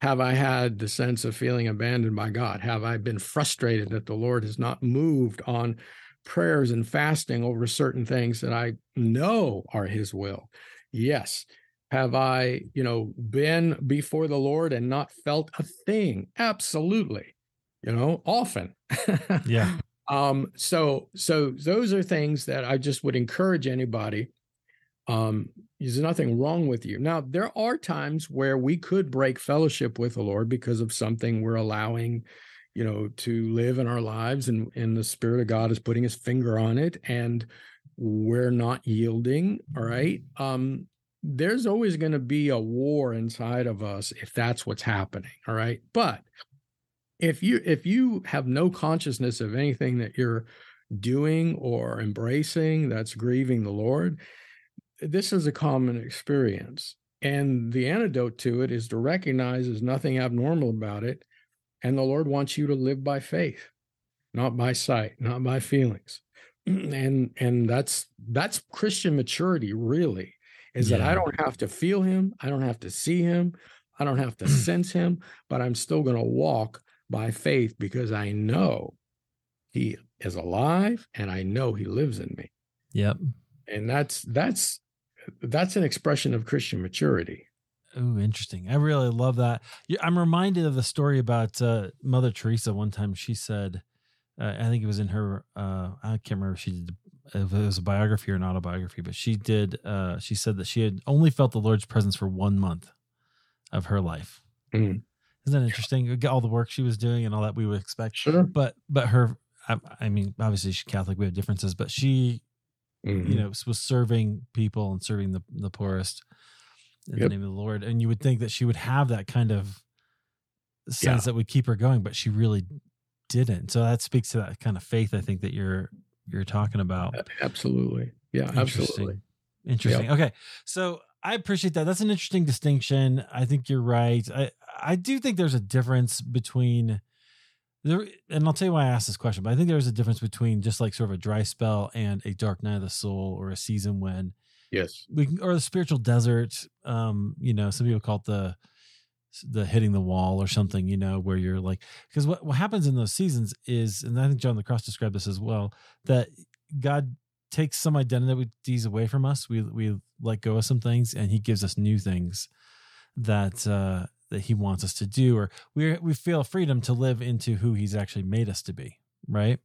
Have I had the sense of feeling abandoned by God? Have I been frustrated that the Lord has not moved on prayers and fasting over certain things that I know are His will? Yes. Have I, you know, been before the Lord and not felt a thing? Absolutely. You know, often. yeah. Um, so so those are things that I just would encourage anybody. Um, there's nothing wrong with you. Now, there are times where we could break fellowship with the Lord because of something we're allowing, you know, to live in our lives, and, and the Spirit of God is putting his finger on it, and we're not yielding. All right. Um, there's always going to be a war inside of us if that's what's happening. All right. But if you if you have no consciousness of anything that you're doing or embracing that's grieving the lord this is a common experience and the antidote to it is to recognize there's nothing abnormal about it and the lord wants you to live by faith not by sight not by feelings and and that's that's christian maturity really is yeah. that i don't have to feel him i don't have to see him i don't have to sense him but i'm still going to walk by faith because I know he is alive and I know he lives in me. Yep. And that's that's that's an expression of Christian maturity. Oh, interesting. I really love that. I'm reminded of the story about uh, Mother Teresa. One time she said, uh, I think it was in her, uh, I can't remember if she did, if it was a biography or an autobiography, but she did, uh, she said that she had only felt the Lord's presence for one month of her life. Mm. Isn't that interesting? Get all the work she was doing and all that we would expect. Sure. But but her, I, I mean, obviously she's Catholic. We have differences, but she, mm-hmm. you know, was serving people and serving the the poorest in yep. the name of the Lord. And you would think that she would have that kind of sense yeah. that would keep her going, but she really didn't. So that speaks to that kind of faith. I think that you're you're talking about. Absolutely. Yeah. Interesting. Absolutely. Interesting. Yep. Okay. So I appreciate that. That's an interesting distinction. I think you're right. I I do think there's a difference between there, and I'll tell you why I asked this question. But I think there's a difference between just like sort of a dry spell and a dark night of the soul, or a season when, yes, we can, or the spiritual desert. Um, you know, some people call it the the hitting the wall or something. You know, where you're like, because what what happens in those seasons is, and I think John the Cross described this as well, that God takes some identities away from us. We we let go of some things, and He gives us new things that uh, that He wants us to do, or we we feel freedom to live into who He's actually made us to be. Right.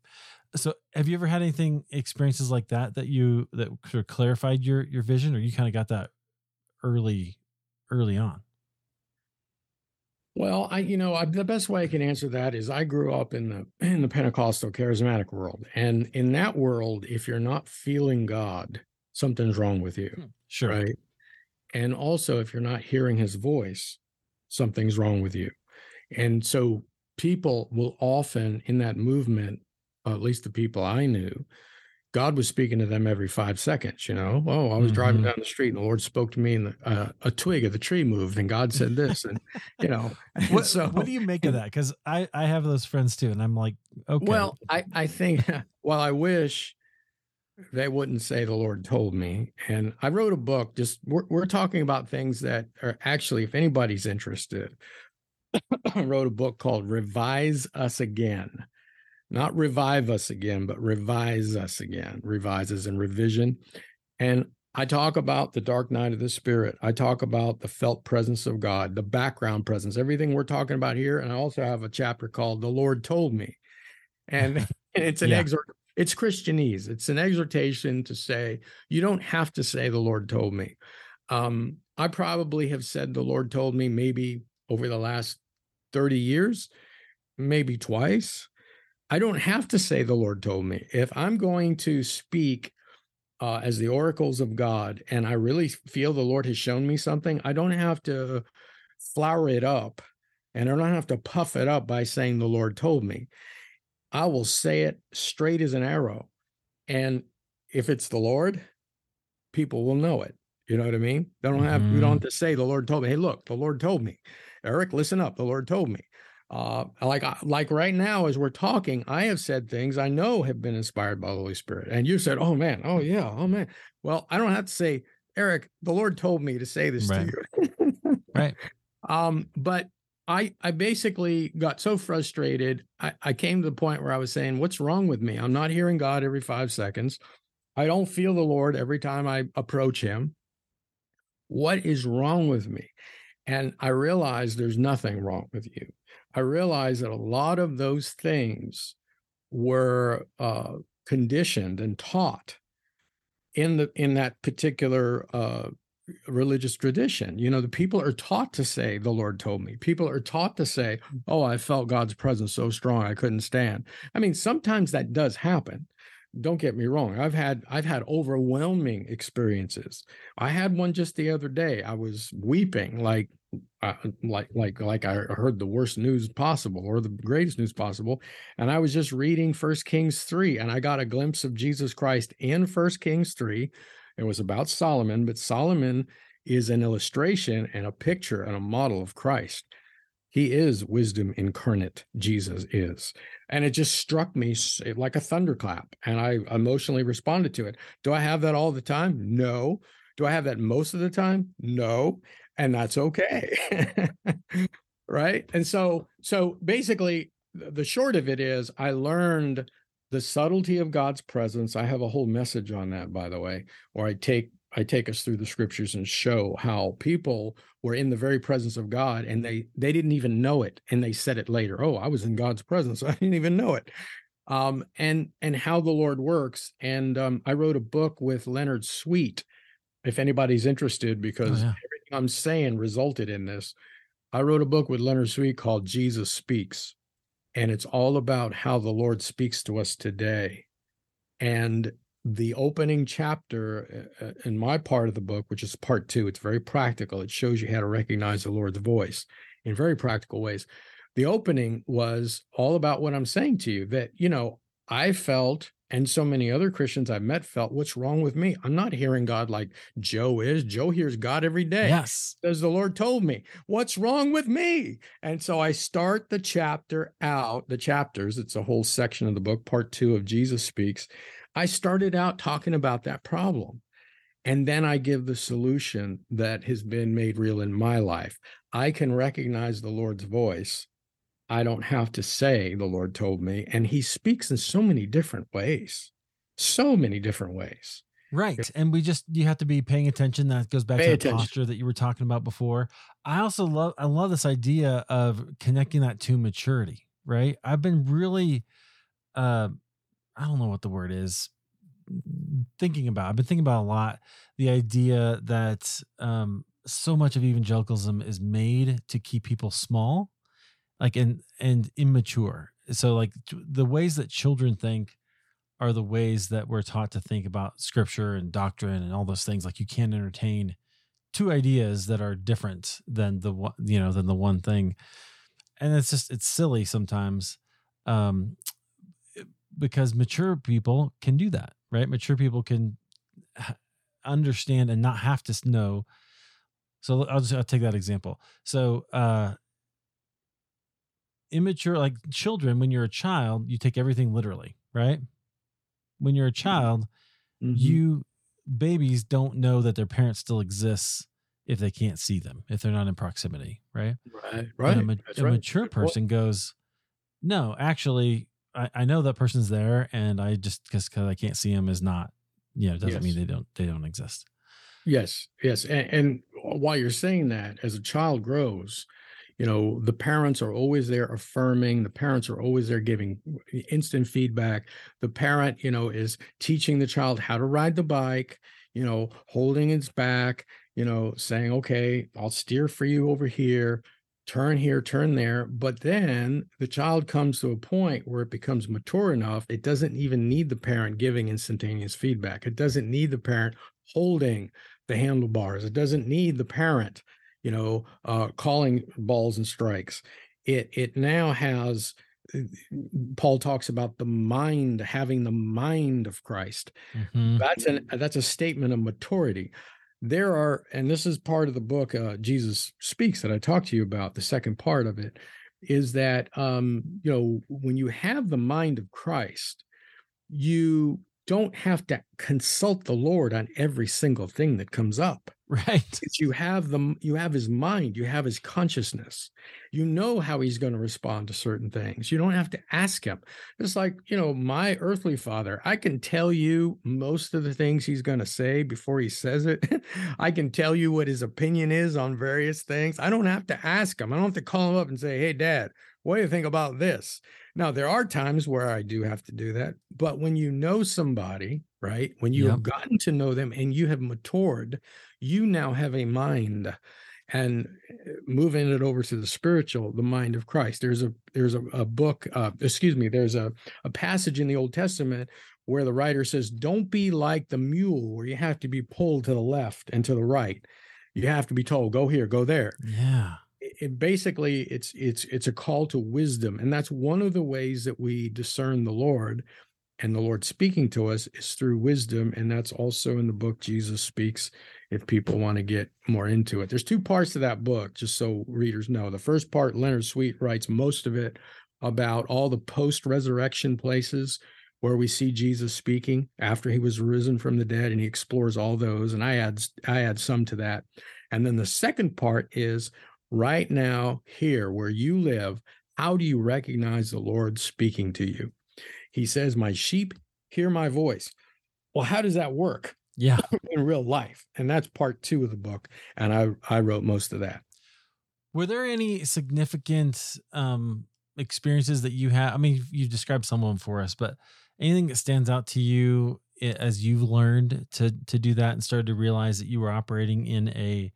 So, have you ever had anything experiences like that that you that sort of clarified your your vision, or you kind of got that early early on? Well, I you know I, the best way I can answer that is I grew up in the in the Pentecostal charismatic world, and in that world, if you're not feeling God, something's wrong with you. Hmm, sure. Right. And also, if you're not hearing His voice, something's wrong with you. And so, people will often in that movement, at least the people I knew, God was speaking to them every five seconds. You know, oh, I was mm-hmm. driving down the street and the Lord spoke to me, and the, uh, a twig of the tree moved, and God said this, and you know. what, so, what do you make of that? Because I I have those friends too, and I'm like, okay. Well, I I think well, I wish they wouldn't say the Lord told me, and I wrote a book. Just we're we're talking about things that are actually, if anybody's interested, I wrote a book called "Revise Us Again." Not revive us again, but revise us again. Revises and revision. And I talk about the dark night of the spirit. I talk about the felt presence of God, the background presence, everything we're talking about here. And I also have a chapter called The Lord Told Me. And, it's an yeah. exhort, it's Christianese. It's an exhortation to say, you don't have to say the Lord told me. Um, I probably have said the Lord told me maybe over the last 30 years, maybe twice I don't have to say the Lord told me. If I'm going to speak uh, as the oracles of God and I really feel the Lord has shown me something, I don't have to flower it up and I don't have to puff it up by saying the Lord told me. I will say it straight as an arrow. And if it's the Lord, people will know it. You know what I mean? They don't have, mm-hmm. we don't have mm-hmm. to say the Lord told me. Hey, look, the Lord told me. Eric, listen up. The Lord told me. Uh, like uh, like right now as we're talking, I have said things I know have been inspired by the Holy Spirit, and you said, "Oh man, oh yeah, oh man." Well, I don't have to say, Eric. The Lord told me to say this right. to you. right. Um, but I I basically got so frustrated. I, I came to the point where I was saying, "What's wrong with me? I'm not hearing God every five seconds. I don't feel the Lord every time I approach Him. What is wrong with me?" And I realized there's nothing wrong with you. I realized that a lot of those things were uh, conditioned and taught in the in that particular uh, religious tradition. You know, the people are taught to say, "The Lord told me." People are taught to say, "Oh, I felt God's presence so strong I couldn't stand." I mean, sometimes that does happen. Don't get me wrong. I've had I've had overwhelming experiences. I had one just the other day. I was weeping like uh, like like like I heard the worst news possible or the greatest news possible, and I was just reading First Kings three, and I got a glimpse of Jesus Christ in First Kings three. It was about Solomon, but Solomon is an illustration and a picture and a model of Christ. He is wisdom incarnate. Jesus is, and it just struck me eh, like a thunderclap, and I emotionally responded to it. Do I have that all the time? No. Do I have that most of the time? No and that's okay right and so so basically the short of it is i learned the subtlety of god's presence i have a whole message on that by the way where i take i take us through the scriptures and show how people were in the very presence of god and they they didn't even know it and they said it later oh i was in god's presence i didn't even know it um and and how the lord works and um i wrote a book with leonard sweet if anybody's interested oh, because oh, yeah. I'm saying resulted in this. I wrote a book with Leonard Sweet called Jesus Speaks, and it's all about how the Lord speaks to us today. And the opening chapter uh, uh, in my part of the book, which is part two, it's very practical. It shows you how to recognize the Lord's voice in very practical ways. The opening was all about what I'm saying to you that, you know, I felt and so many other Christians I've met felt, what's wrong with me? I'm not hearing God like Joe is. Joe hears God every day. Yes. As the Lord told me, what's wrong with me? And so I start the chapter out, the chapters, it's a whole section of the book, part two of Jesus Speaks. I started out talking about that problem. And then I give the solution that has been made real in my life. I can recognize the Lord's voice I don't have to say, the Lord told me. And he speaks in so many different ways, so many different ways. Right. And we just, you have to be paying attention. That goes back Pay to the attention. posture that you were talking about before. I also love, I love this idea of connecting that to maturity, right? I've been really, uh, I don't know what the word is, thinking about. I've been thinking about a lot the idea that um, so much of evangelicalism is made to keep people small like and and immature so like the ways that children think are the ways that we're taught to think about scripture and doctrine and all those things like you can't entertain two ideas that are different than the one you know than the one thing and it's just it's silly sometimes um because mature people can do that right? Mature people can understand and not have to know. So i'll just i'll take that example. So uh immature like children when you're a child you take everything literally right? When you're a mm-hmm. child mm-hmm. you babies don't know that their parents still exists if they can't see them if they're not in proximity right? Right right a, ma- a right. mature person goes no actually I, I know that person's there and i just because i can't see them is not you know doesn't yes. mean they don't they don't exist. Yes yes and, and while you're saying that as a child grows you know the parents are always there affirming the parents are always there giving instant feedback. The parent you know is teaching the child how to ride the bike you know holding its back you know saying okay i'll steer for you over here turn here, turn there. But then the child comes to a point where it becomes mature enough. It doesn't even need the parent giving instantaneous feedback. It doesn't need the parent holding the handlebars. It doesn't need the parent, you know, uh, calling balls and strikes. It it now has. Uh, Paul talks about the mind having the mind of Christ. Mm-hmm. That's an that's a statement of maturity there are, and this is part of the book uh, Jesus Speaks that I talked to you about. The second part of it is that um, you know when you have the mind of Christ, you don't have to consult the Lord on every single thing that comes up. Right. You have the you have his mind, you have his consciousness. You know how he's going to respond to certain things. You don't have to ask him. It's like, you know, my earthly father, I can tell you most of the things he's going to say before he says it. I can tell you what his opinion is on various things. I don't have to ask him. I don't have to call him up and say, "Hey dad, what do you think about this?" Now, there are times where I do have to do that, but when you know somebody, right? When you yep. have gotten to know them and you have matured, you now have a mind and uh, moving it over to the spiritual the mind of christ there's a there's a, a book uh, excuse me there's a, a passage in the old testament where the writer says don't be like the mule where you have to be pulled to the left and to the right you have to be told go here go there yeah it basically it's it's it's a call to wisdom and that's one of the ways that we discern the lord and the lord speaking to us is through wisdom and that's also in the book jesus speaks if people want to get more into it. There's two parts to that book just so readers know. The first part leonard sweet writes most of it about all the post resurrection places where we see jesus speaking after he was risen from the dead and he explores all those and i add i add some to that. And then the second part is right now, here where you live, how do you recognize the Lord speaking to you? He says, My sheep hear my voice. Well, how does that work? Yeah. in real life. And that's part two of the book. And I, I wrote most of that. Were there any significant um, experiences that you had? I mean, you described some of them for us, but anything that stands out to you as you've learned to to do that and started to realize that you were operating in a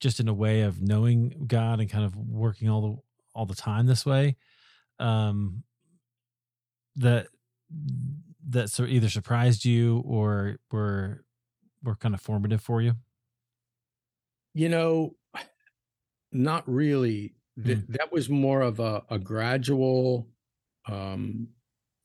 just in a way of knowing God and kind of working all the all the time this way. Um, that that so either surprised you or were were kind of formative for you. You know, not really. That mm. that was more of a, a gradual um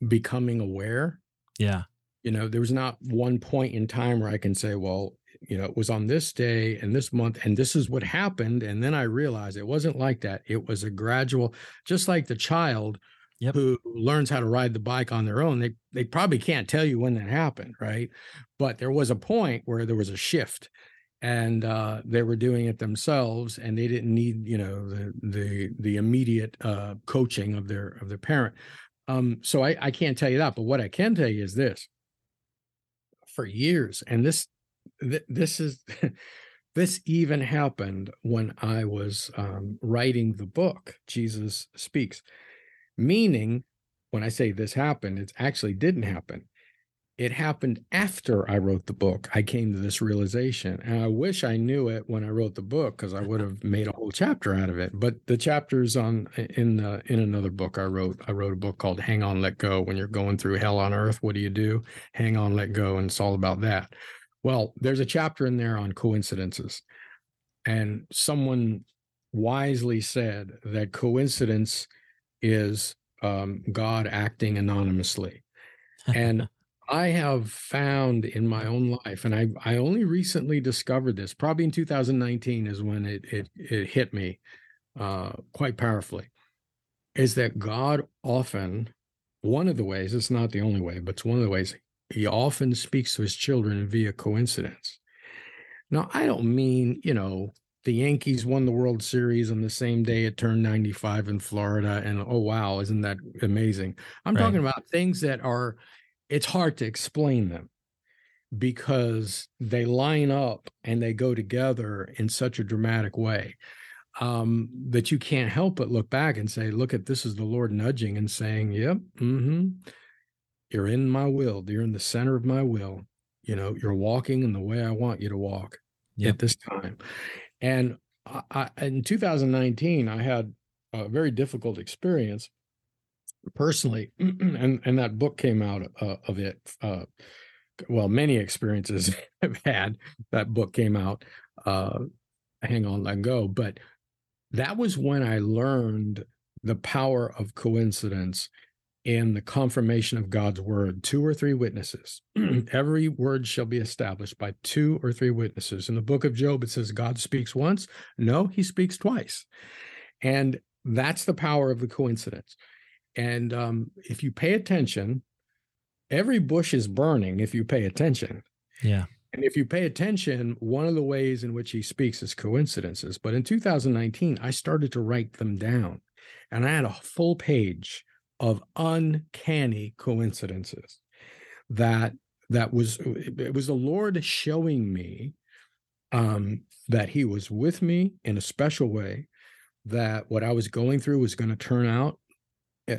becoming aware. Yeah. You know, there was not one point in time where I can say, well, you know, it was on this day and this month, and this is what happened. And then I realized it wasn't like that. It was a gradual, just like the child yep. who learns how to ride the bike on their own. They they probably can't tell you when that happened, right? But there was a point where there was a shift and uh, they were doing it themselves and they didn't need you know the the the immediate uh, coaching of their of their parent um, so I, I can't tell you that but what i can tell you is this for years and this th- this is this even happened when I was um, writing the book, Jesus Speaks, meaning when I say this happened, it actually didn't happen. It happened after I wrote the book. I came to this realization. And I wish I knew it when I wrote the book because I would have made a whole chapter out of it. But the chapters on in the in another book I wrote, I wrote a book called Hang On, Let Go. When you're going through hell on earth, what do you do? Hang on, let go. And it's all about that. Well, there's a chapter in there on coincidences. And someone wisely said that coincidence is um, God acting anonymously. And I have found in my own life, and I, I only recently discovered this, probably in 2019 is when it, it, it hit me uh, quite powerfully, is that God often, one of the ways, it's not the only way, but it's one of the ways he often speaks to his children via coincidence. Now, I don't mean, you know, the Yankees won the World Series on the same day it turned 95 in Florida. And oh, wow, isn't that amazing? I'm right. talking about things that are, it's hard to explain them because they line up and they go together in such a dramatic way um, that you can't help but look back and say, look at this is the Lord nudging and saying, yep, mm-hmm, you're in my will. You're in the center of my will. You know, you're walking in the way I want you to walk yep. at this time. And I, in 2019, I had a very difficult experience personally, and and that book came out uh, of it. Uh, well, many experiences I've had. That book came out. Uh, hang on, let go. But that was when I learned the power of coincidence in the confirmation of God's word. Two or three witnesses. Every word shall be established by two or three witnesses. In the book of Job, it says God speaks once. No, he speaks twice. And that's the power of the coincidence. And um, if you pay attention, every bush is burning if you pay attention. Yeah. And if you pay attention, one of the ways in which he speaks is coincidences. But in 2019, I started to write them down and I had a full page of uncanny coincidences that that was it was the lord showing me um that he was with me in a special way that what i was going through was going to turn out uh,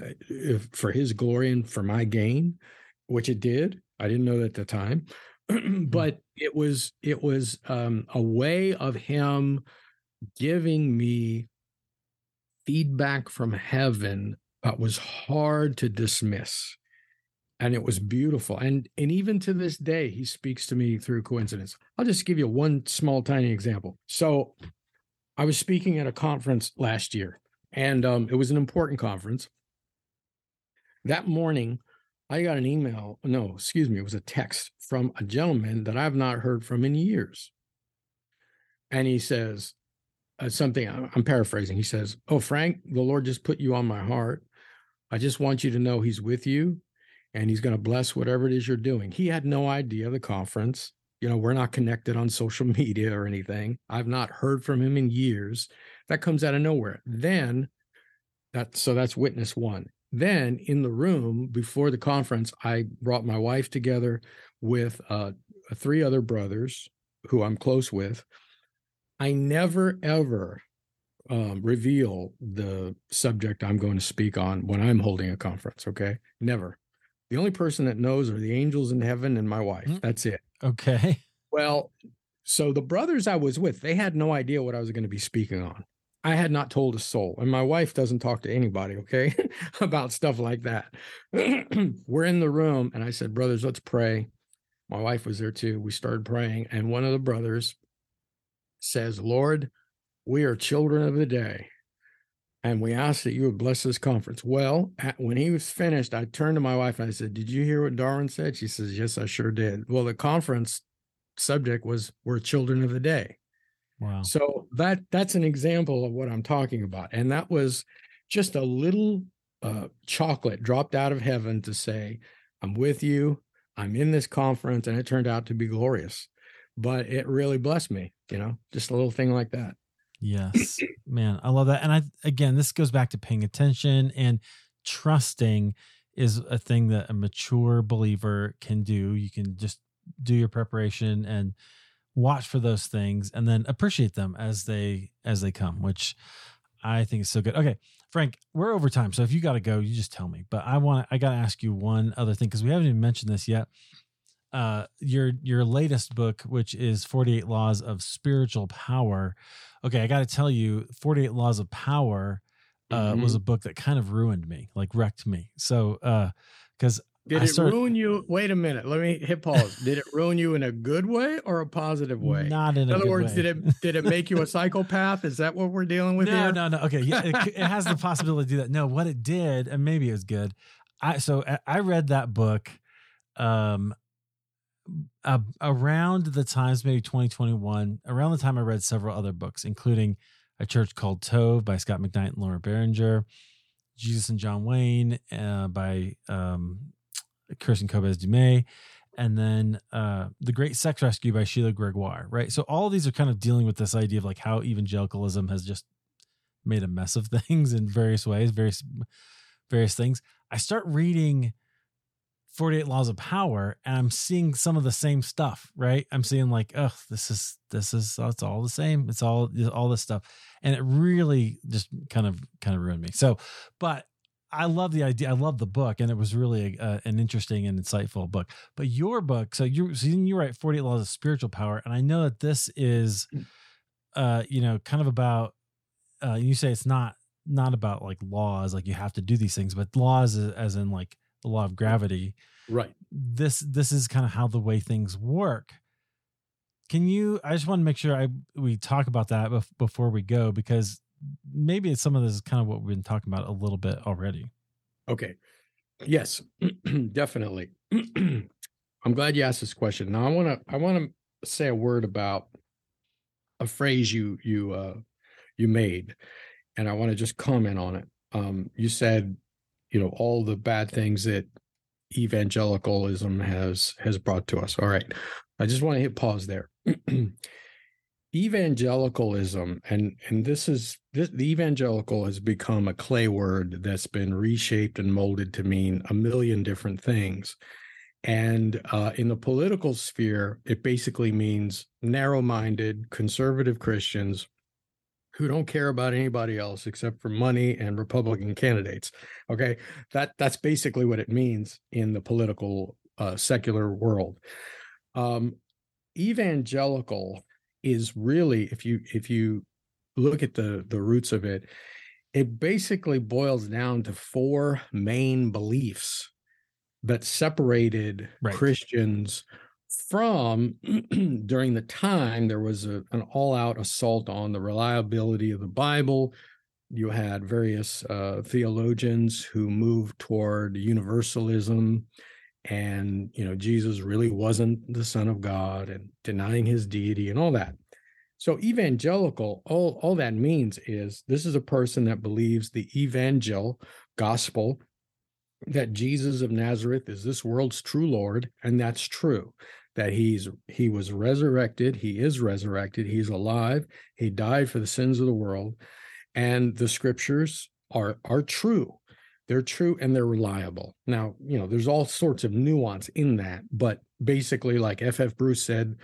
for his glory and for my gain which it did i didn't know that at the time hmm. but it was it was um a way of him giving me feedback from heaven that was hard to dismiss and it was beautiful and and even to this day he speaks to me through coincidence. I'll just give you one small tiny example. So i was speaking at a conference last year and um, it was an important conference. That morning i got an email no excuse me it was a text from a gentleman that i've not heard from in years. And he says uh, something i'm paraphrasing he says oh frank the lord just put you on my heart I just want you to know he's with you and he's going to bless whatever it is you're doing. He had no idea the conference. You know, we're not connected on social media or anything. I've not heard from him in years. That comes out of nowhere. Then that so that's witness one. Then in the room before the conference, I brought my wife together with uh, three other brothers who I'm close with. I never ever um, reveal the subject I'm going to speak on when I'm holding a conference. Okay. Never. The only person that knows are the angels in heaven and my wife. Mm-hmm. That's it. Okay. Well, so the brothers I was with, they had no idea what I was going to be speaking on. I had not told a soul, and my wife doesn't talk to anybody, okay, about stuff like that. We're in the room, and I said, Brothers, let's pray. My wife was there too. We started praying, and one of the brothers says, Lord, we are children of the day. And we ask that you would bless this conference. Well, at, when he was finished, I turned to my wife and I said, Did you hear what Darwin said? She says, Yes, I sure did. Well, the conference subject was We're children of the day. Wow. So that that's an example of what I'm talking about. And that was just a little uh, chocolate dropped out of heaven to say, I'm with you. I'm in this conference. And it turned out to be glorious. But it really blessed me, you know, just a little thing like that. Yes, man, I love that. And I again, this goes back to paying attention and trusting is a thing that a mature believer can do. You can just do your preparation and watch for those things and then appreciate them as they as they come, which I think is so good. Okay, Frank, we're over time. So if you got to go, you just tell me. But I want I got to ask you one other thing because we haven't even mentioned this yet. Uh, your your latest book, which is 48 Laws of Spiritual Power, okay, I got to tell you, 48 Laws of Power uh, mm-hmm. was a book that kind of ruined me, like wrecked me. So, uh, because did I it started, ruin you? Wait a minute. Let me hit pause. did it ruin you in a good way or a positive way? Not in, in other words, way. did it did it make you a psychopath? Is that what we're dealing with no, here? No, no, Okay, yeah, it, it, has the possibility to do that. No, what it did, and maybe it was good. I so I read that book. Um, uh, around the times maybe 2021 around the time i read several other books including a church called tov by scot mcknight and laura barringer jesus and john wayne uh, by um, kristin kobes du and then uh, the great sex rescue by sheila gregoire right? So all these are kind of dealing with this idea of like how evangelicalism has just made a mess of things in various ways various various things. I start reading 48 laws of power and i'm seeing some of the same stuff right? I'm seeing like oh this is this is it's all the same. It's all all this stuff. And it really just kind of kind of ruined me. So but i love the idea i love the book and it was really a, a, an interesting and insightful book. But your book so you so you write 48 laws of spiritual power and i know that this is uh, you know, kind of about uh, you say it's not not about like laws, like you have to do these things, but laws as in like the law of gravity. Right. This this is kind of how the way things work. Can you? I just want to make sure I we talk about that bef- before we go because maybe it's some of this is kind of what we've been talking about a little bit already. Okay. Yes, definitely. I'm glad you asked this question. Now I want to I want to say a word about a phrase you you uh you made and I want to just comment on it. Um you said, you know, all the bad things that evangelicalism has has brought to us. All right. I just want to hit pause there. evangelicalism and and this is this, the evangelical has become a clay word that's been reshaped and molded to mean a million different things and uh, in the political sphere it basically means narrow-minded conservative christians who don't care about anybody else except for money and republican candidates okay that that's basically what it means in the political uh, secular world um, evangelical is really if you if you look at the the roots of it it basically boils down to four main beliefs that separated right. christians from during the time there was a, an all-out assault on the reliability of the bible. You had various uh, theologians who moved toward universalism and you know jesus really wasn't the son of god and denying his deity and all that. So evangelical all all that means is this is a person that believes the evangel gospel that jesus of nazareth is this world's true lord and that's true that he's he was resurrected he is resurrected he's alive he died for the sins of the world and the scriptures are are true they're true and they're reliable. Now, you know, there's all sorts of nuance in that, but basically, like F.F. Bruce said,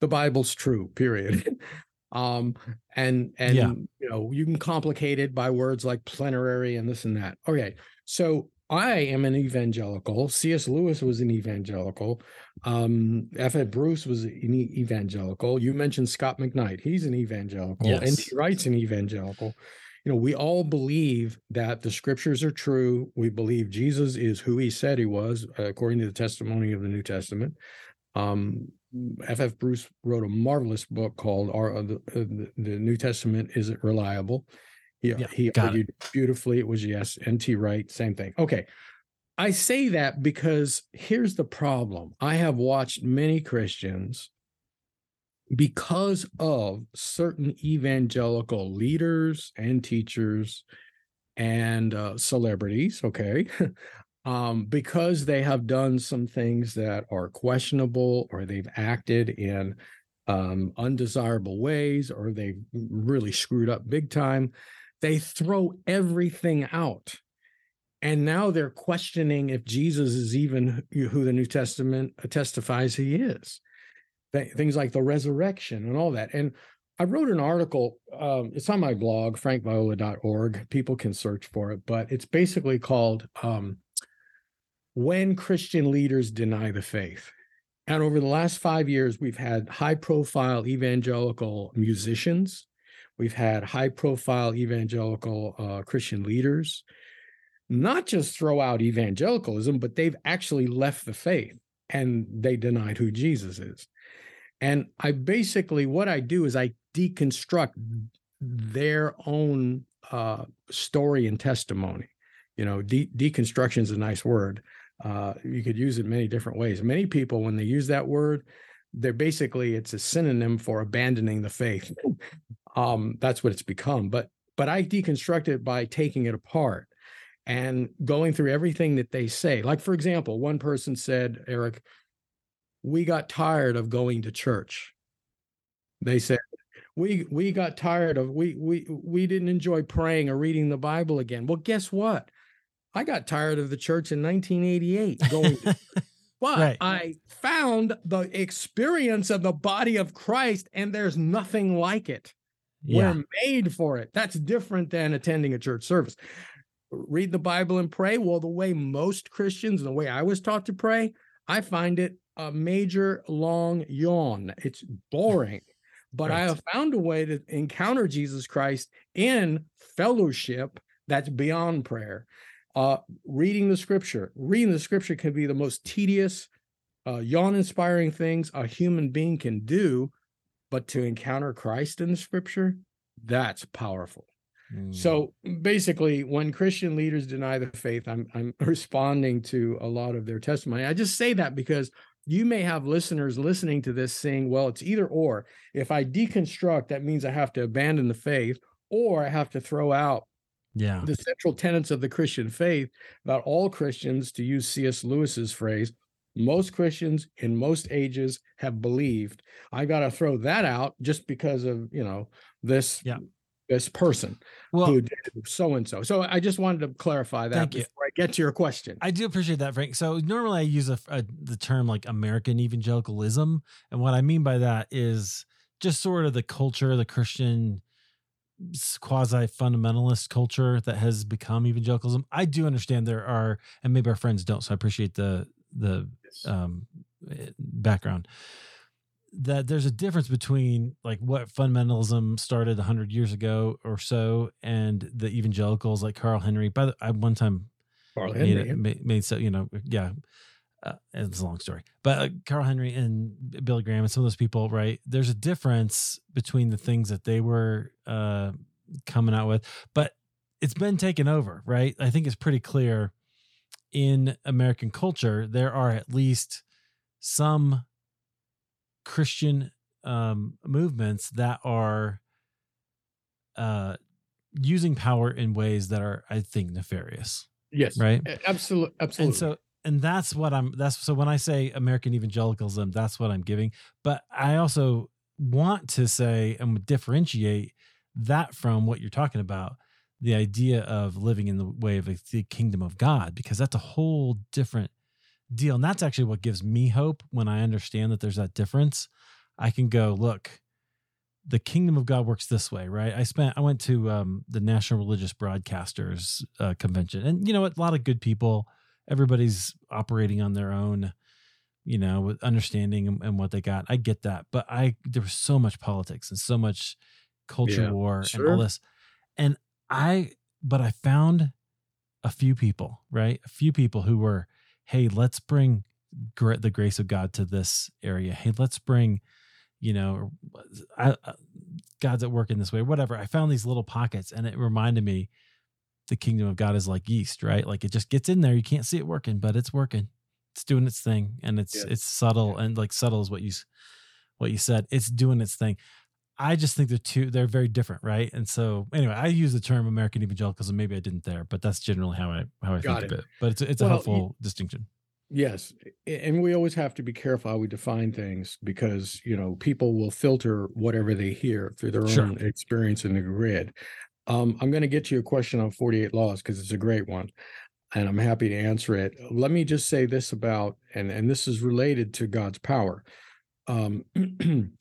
the Bible's true, period. um, and and yeah. you know, you can complicate it by words like plenary and this and that. Okay, so I am an evangelical. C.S. Lewis was an evangelical. Um, F.F. Bruce was an evangelical. You mentioned Scot McKnight. He's an evangelical. Yes. he writes an evangelical you know, we all believe that the scriptures are true. We believe Jesus is who he said he was, according to the testimony of the New Testament. Um, F.F. Bruce wrote a marvelous book called "Our uh, the, uh, the, New Testament Is It Reliable?" He yeah, he argued it. beautifully. It was yes. N.T. Wright, same thing. Okay, I say that because here's the problem. I have watched many Christians because of certain evangelical leaders and teachers and uh, celebrities, okay, um, because they have done some things that are questionable or they've acted in um, undesirable ways or they've really screwed up big time, they throw everything out. And now they're questioning if Jesus is even who the New Testament testifies he is th- things like the resurrection and all that. And I wrote an article, um, it's on my blog, frankviola.org. People can search for it, but it's basically called um, When Christian Leaders Deny the Faith. And over the last five years, we've had high profile evangelical musicians, we've had high profile evangelical uh, Christian leaders not just throw out evangelicalism, but they've actually left the faith and they denied who Jesus is. And I basically, what I do is I deconstruct their own uh, story and testimony. You know, de- deconstruction is a nice word. Uh, you could use it many different ways. Many people, when they use that word, they're basically it's a synonym for abandoning the faith. um, that's what it's become. But but I deconstruct it by taking it apart and going through everything that they say. Like for example, one person said, Eric, we got tired of going to church. They said, we we got tired of we we we didn't enjoy praying or reading the Bible again. Well, guess what? I got tired of the church in 1988 going to, but right. I found the experience of the body of Christ and there's nothing like it. Yeah. We're made for it. That's different than attending a church service. Read the Bible and pray. Well, the way most Christians, and the way I was taught to pray, I find it a major long yawn. It's boring. but right. I have found a way to encounter Jesus Christ in fellowship that's beyond prayer. Uh, reading the scripture, reading the scripture can be the most tedious, uh, yawn inspiring things a human being can do, but to encounter Christ in the scripture, that's powerful. Mm. So basically, when Christian leaders deny the faith, I'm I'm responding to a lot of their testimony. I just say that because you may have listeners listening to this saying, well, it's either or. If I deconstruct, that means I have to abandon the faith or I have to throw out yeah. the central tenets of the Christian faith about all Christians, to use C.S. Lewis's phrase, most Christians in most ages have believed. I got to throw that out just because of, you know, this yeah this person well, who did so and so. So I just wanted to clarify that before you. I get to your question. I do appreciate that, Frank. So normally I use a, a, the term like American evangelicalism, and what I mean by that is just sort of the culture, the Christian quasi fundamentalist culture that has become evangelicalism. I do understand there are, and maybe our friends don't. So I appreciate the the um, eh, background that there's a difference between like what fundamentalism started 100 years ago or so and the evangelicals like carl henry. By the i one time carl made, henry, it, made, made, so you know yeah uh, it's a long story. But uh, carl henry and billy graham and some of those people right there's a difference between the things that they were uh, coming out with. But it's been taken over right? I think it's pretty clear in american culture there are at least some Christian um, movements that are uh, using power in ways that are, I think, nefarious. Yes. Right. Absolutely. Absolutely. And so, and that's what I'm. That's so when I say American evangelicalism, that's what I'm giving. But I also want to say and differentiate that from what you're talking about the idea of living in the way of the kingdom of God, because that's a whole different deal. And that's actually what gives me hope when I understand that there's that difference. I can go, look, the kingdom of God works this way, right? I spent, I went to um, the National Religious Broadcasters uh, Convention, and you know, a lot of good people. Everybody's operating on their own, you know, with understanding and, and what they got. I get that, but I there was so much politics and so much culture yeah, war sure. and all this, and I, but I found a few people, right? A few people who were hey, let's bring gr- the grace of God to this area. Hey, let's bring, you know, I, I, God's at work in this way, whatever. I found these little pockets and it reminded me the kingdom of God is like yeast, right? Like it just gets in there. You can't see it working, but it's working. It's doing its thing and it's it's subtle and like subtle is what you what you said. It's doing its thing. I just think they're two they're very different, right? And so anyway, I use the term American evangelicalism. Maybe I didn't there, but that's generally how I how I Got think it. of it. But it's it's well, a helpful distinction. Yes, and we always have to be careful how we define things because you know people will filter whatever they hear through their sure. own experience in the grid. Um, I'm going to get to your question on 48 laws because it's a great one, and I'm happy to answer it. Let me just say this about, and and this is related to God's power. Um,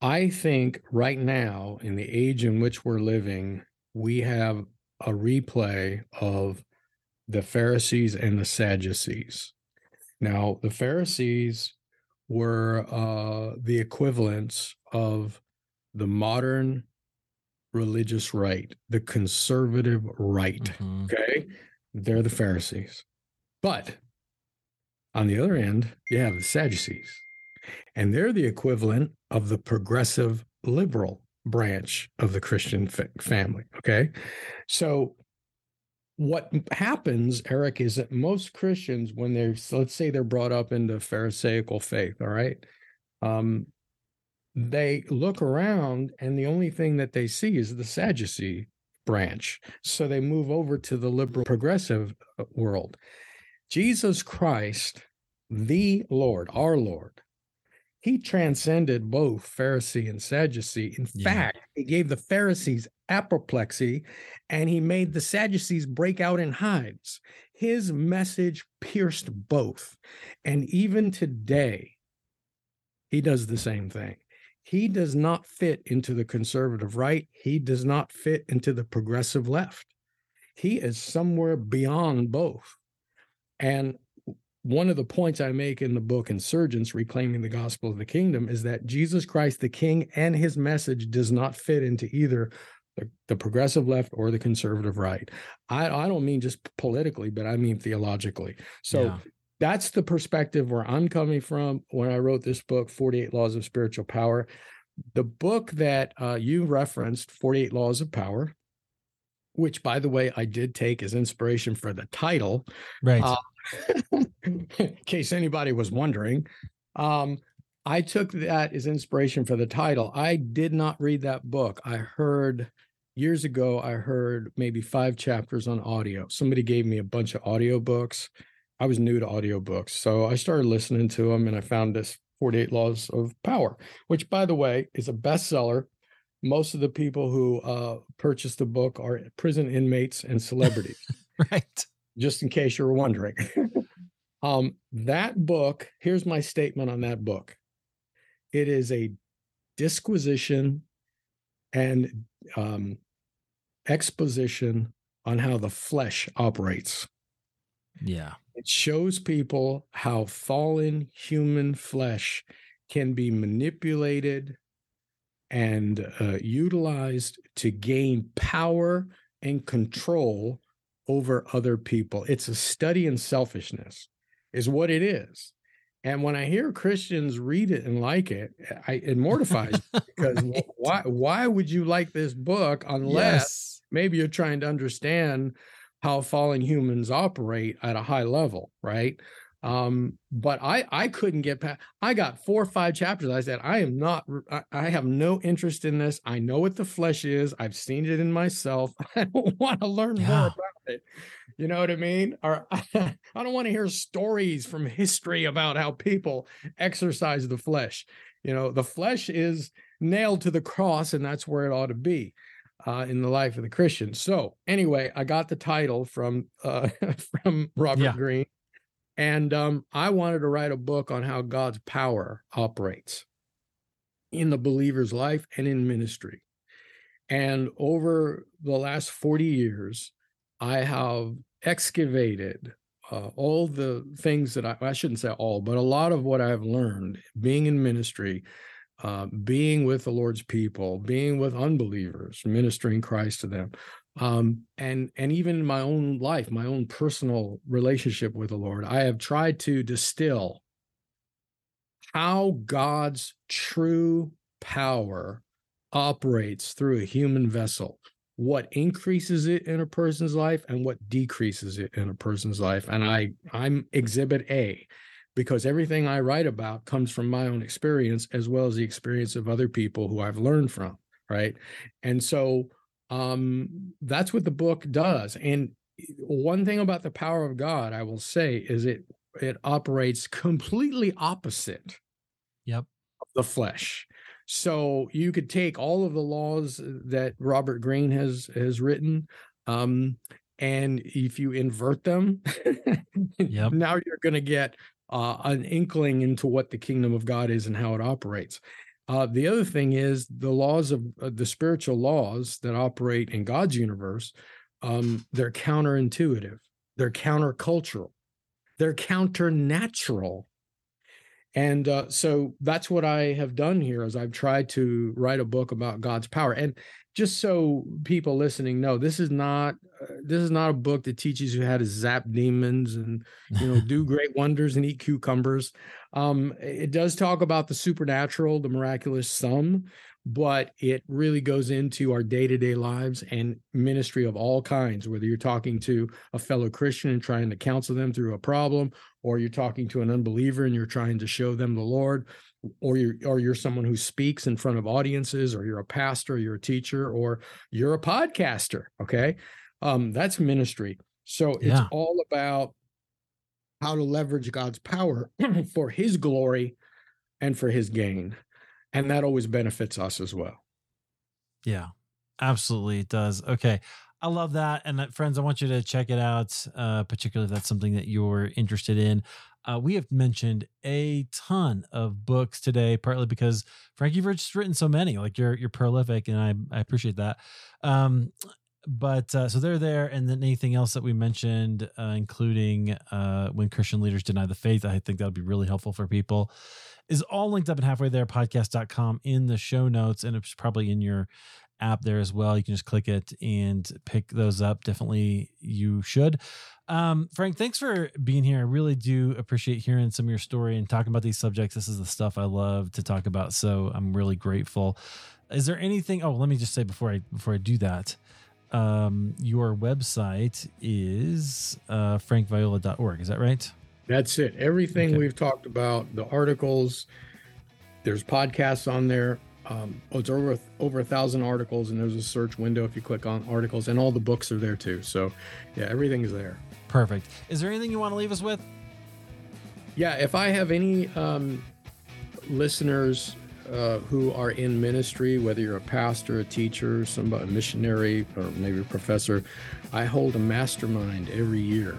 I think right now, in the age in which we're living, we have a replay of the Pharisees and the Sadducees. Now, the Pharisees were uh, the equivalents of the modern religious right, the conservative right. Mm-hmm. Okay. They're the Pharisees. But on the other end, you have the Sadducees and they're the equivalent of the progressive liberal branch of the Christian fa- family. Okay. So, what happens, Eric, is that most Christians, when they're, let's say they're brought up into Pharisaical faith, all right, um, they look around and the only thing that they see is the Sadducee branch. So they move over to the liberal progressive uh, world. Jesus Christ, the Lord, our Lord, he transcended both Pharisee and Sadducee. In yeah. fact, he gave the Pharisees apoplexy and he made the Sadducees break out in hives. His message pierced both. And even today, he does the same thing. He does not fit into the conservative right, he does not fit into the progressive left. He is somewhere beyond both. And one of the points I make in the book Insurgence, Reclaiming the Gospel of the Kingdom, is that Jesus Christ the King and his message does not fit into either the, the progressive left or the conservative right. I, I don't mean just politically, but I mean theologically. So yeah. that's the perspective where I'm coming from when I wrote this book, 48 Laws of Spiritual Power. The book that uh, you referenced, 48 Laws of Power, which by the way, I did take as inspiration for the title. Right. Uh, in case anybody was wondering. Um, I took that as inspiration for the title. I did not read that book. I heard years ago, I heard maybe five chapters on audio. Somebody gave me a bunch of audio books. I was new to audio books, So I started listening to them and I found this 48 Laws of Power, which, by the way, is a bestseller. Most of the people who uh, purchased the book are prison inmates and celebrities. right just in case you were wondering. um, that book, here's my statement on that book it is a disquisition and um, exposition on how the flesh operates. Yeah. It shows people how fallen human flesh can be manipulated and uh, utilized to gain power and control over other people. It's a study in selfishness, is what it is. And when I hear Christians read it and like it, I, it mortifies because right. why why would you like this book unless yes. maybe you're trying to understand how fallen humans operate at a high level, right? Um but i i couldn't get past i got four or five chapters. I said i am not I, I, have no interest in this. I know what the flesh is. I've seen it in myself. I don't want to learn yeah. more about it. You know what i mean? Or i don't want to hear stories from history about how people exercise the flesh. You know the flesh is nailed to the cross and that's where it ought to be uh, in the life of the Christian. So anyway, I got the title from uh, from Robert yeah. Greene, and um, I wanted to write a book on how God's power operates in the believer's life and in ministry. And over the last 40 years, I have excavated uh, all the things that I, I, shouldn't say all, but a lot of what I've learned being in ministry, uh, being with the Lord's people, being with unbelievers, ministering Christ to them, um, and and even in my own life, my own personal relationship with the Lord, I have tried to distill how God's true power operates through a human vessel. What increases it in a person's life and what decreases it in a person's life. And i i'm exhibit a because everything i write about comes from my own experience as well as the experience of other people who i've learned from right? And so um, that's what the book does. And one thing about the power of God, I will say, is it it operates completely opposite. Yep. the flesh. So you could take all of the laws that Robert Greene has has written, um, and if you invert them, yep. now you're going to get uh, an inkling into what the kingdom of God is and how it operates. Uh, the other thing is the laws of uh, the spiritual laws that operate in God's universe. Um, they're counterintuitive. They're countercultural. They're counternatural. And uh, so that's what I have done here is I've tried to write a book about God's power. And just so people listening know, this is not uh, this is not a book that teaches you how to zap demons and you know do great wonders and eat cucumbers. Um, it does talk about the supernatural, the miraculous, some, but it really goes into our day to day lives and ministry of all kinds. Whether you're talking to a fellow Christian and trying to counsel them through a problem, or you're talking to an unbeliever and you're trying to show them the Lord, or you're or you're someone who speaks in front of audiences or you're a pastor or you're a teacher or you're a podcaster okay um that's ministry so it's yeah. all about how to leverage god's power for his glory and for his gain and that always benefits us as well yeah absolutely it does okay I love that. And friends, I want you to check it out, uh, particularly if that's something that you're interested in. Uh, we have mentioned a ton of books today, partly because Frank, you've just written so many. Like you're you're prolific, and I I appreciate that. Um, but uh, so they're there, and then anything else that we mentioned, uh, including uh, when Christian leaders deny the faith, I think that would be really helpful for people. Is all linked up in halfway there podcast.com in the show notes, and it's probably in your app there as well. You can just click it and pick those up. Definitely, you should. Um, Frank, thanks for being here. I really do appreciate hearing some of your story and talking about these subjects. This is the stuff I love to talk about, so I'm really grateful. Is there anything? Oh, let me just say before I before I do that, um, your website is uh, frankviola.org. Is that right? That's it. Everything okay. we've talked about, the articles, there's podcasts on there. Um, oh, it's over over a thousand articles, and there's a search window if you click on articles, and all the books are there too. So, yeah, everything's there. Perfect. Is there anything you want to leave us with? Yeah, if I have any um, listeners uh, who are in ministry, whether you're a pastor, a teacher, somebody, a missionary, or maybe a professor, I hold a mastermind every year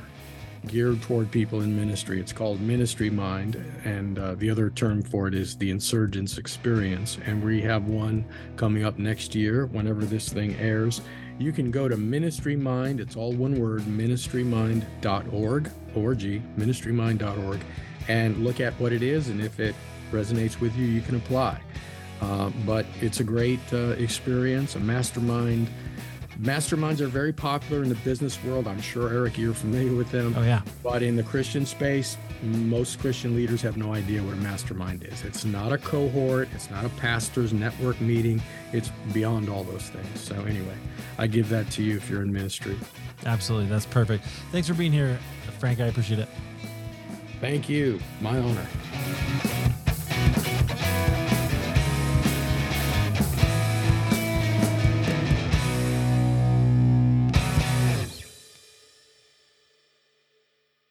geared toward people in ministry. It's called Ministry Mind, and uh, the other term for it is the Insurgence Experience. And we have one coming up next year, whenever this thing airs. You can go to Ministry Mind, it's all one word, ministrymind.org, O-R-G, ministrymind.org, and look at what it is. And if it resonates with you, you can apply. Uh, but it's a great uh, experience, a mastermind Masterminds are very popular in the business world. I'm sure, Eric, you're familiar with them. Oh, yeah. But in the Christian space, most Christian leaders have no idea what a mastermind is. It's not a cohort, it's not a pastor's network meeting, it's beyond all those things. So, anyway, I give that to you if you're in ministry. Absolutely. That's perfect. Thanks for being here, Frank. I appreciate it. Thank you. My honor.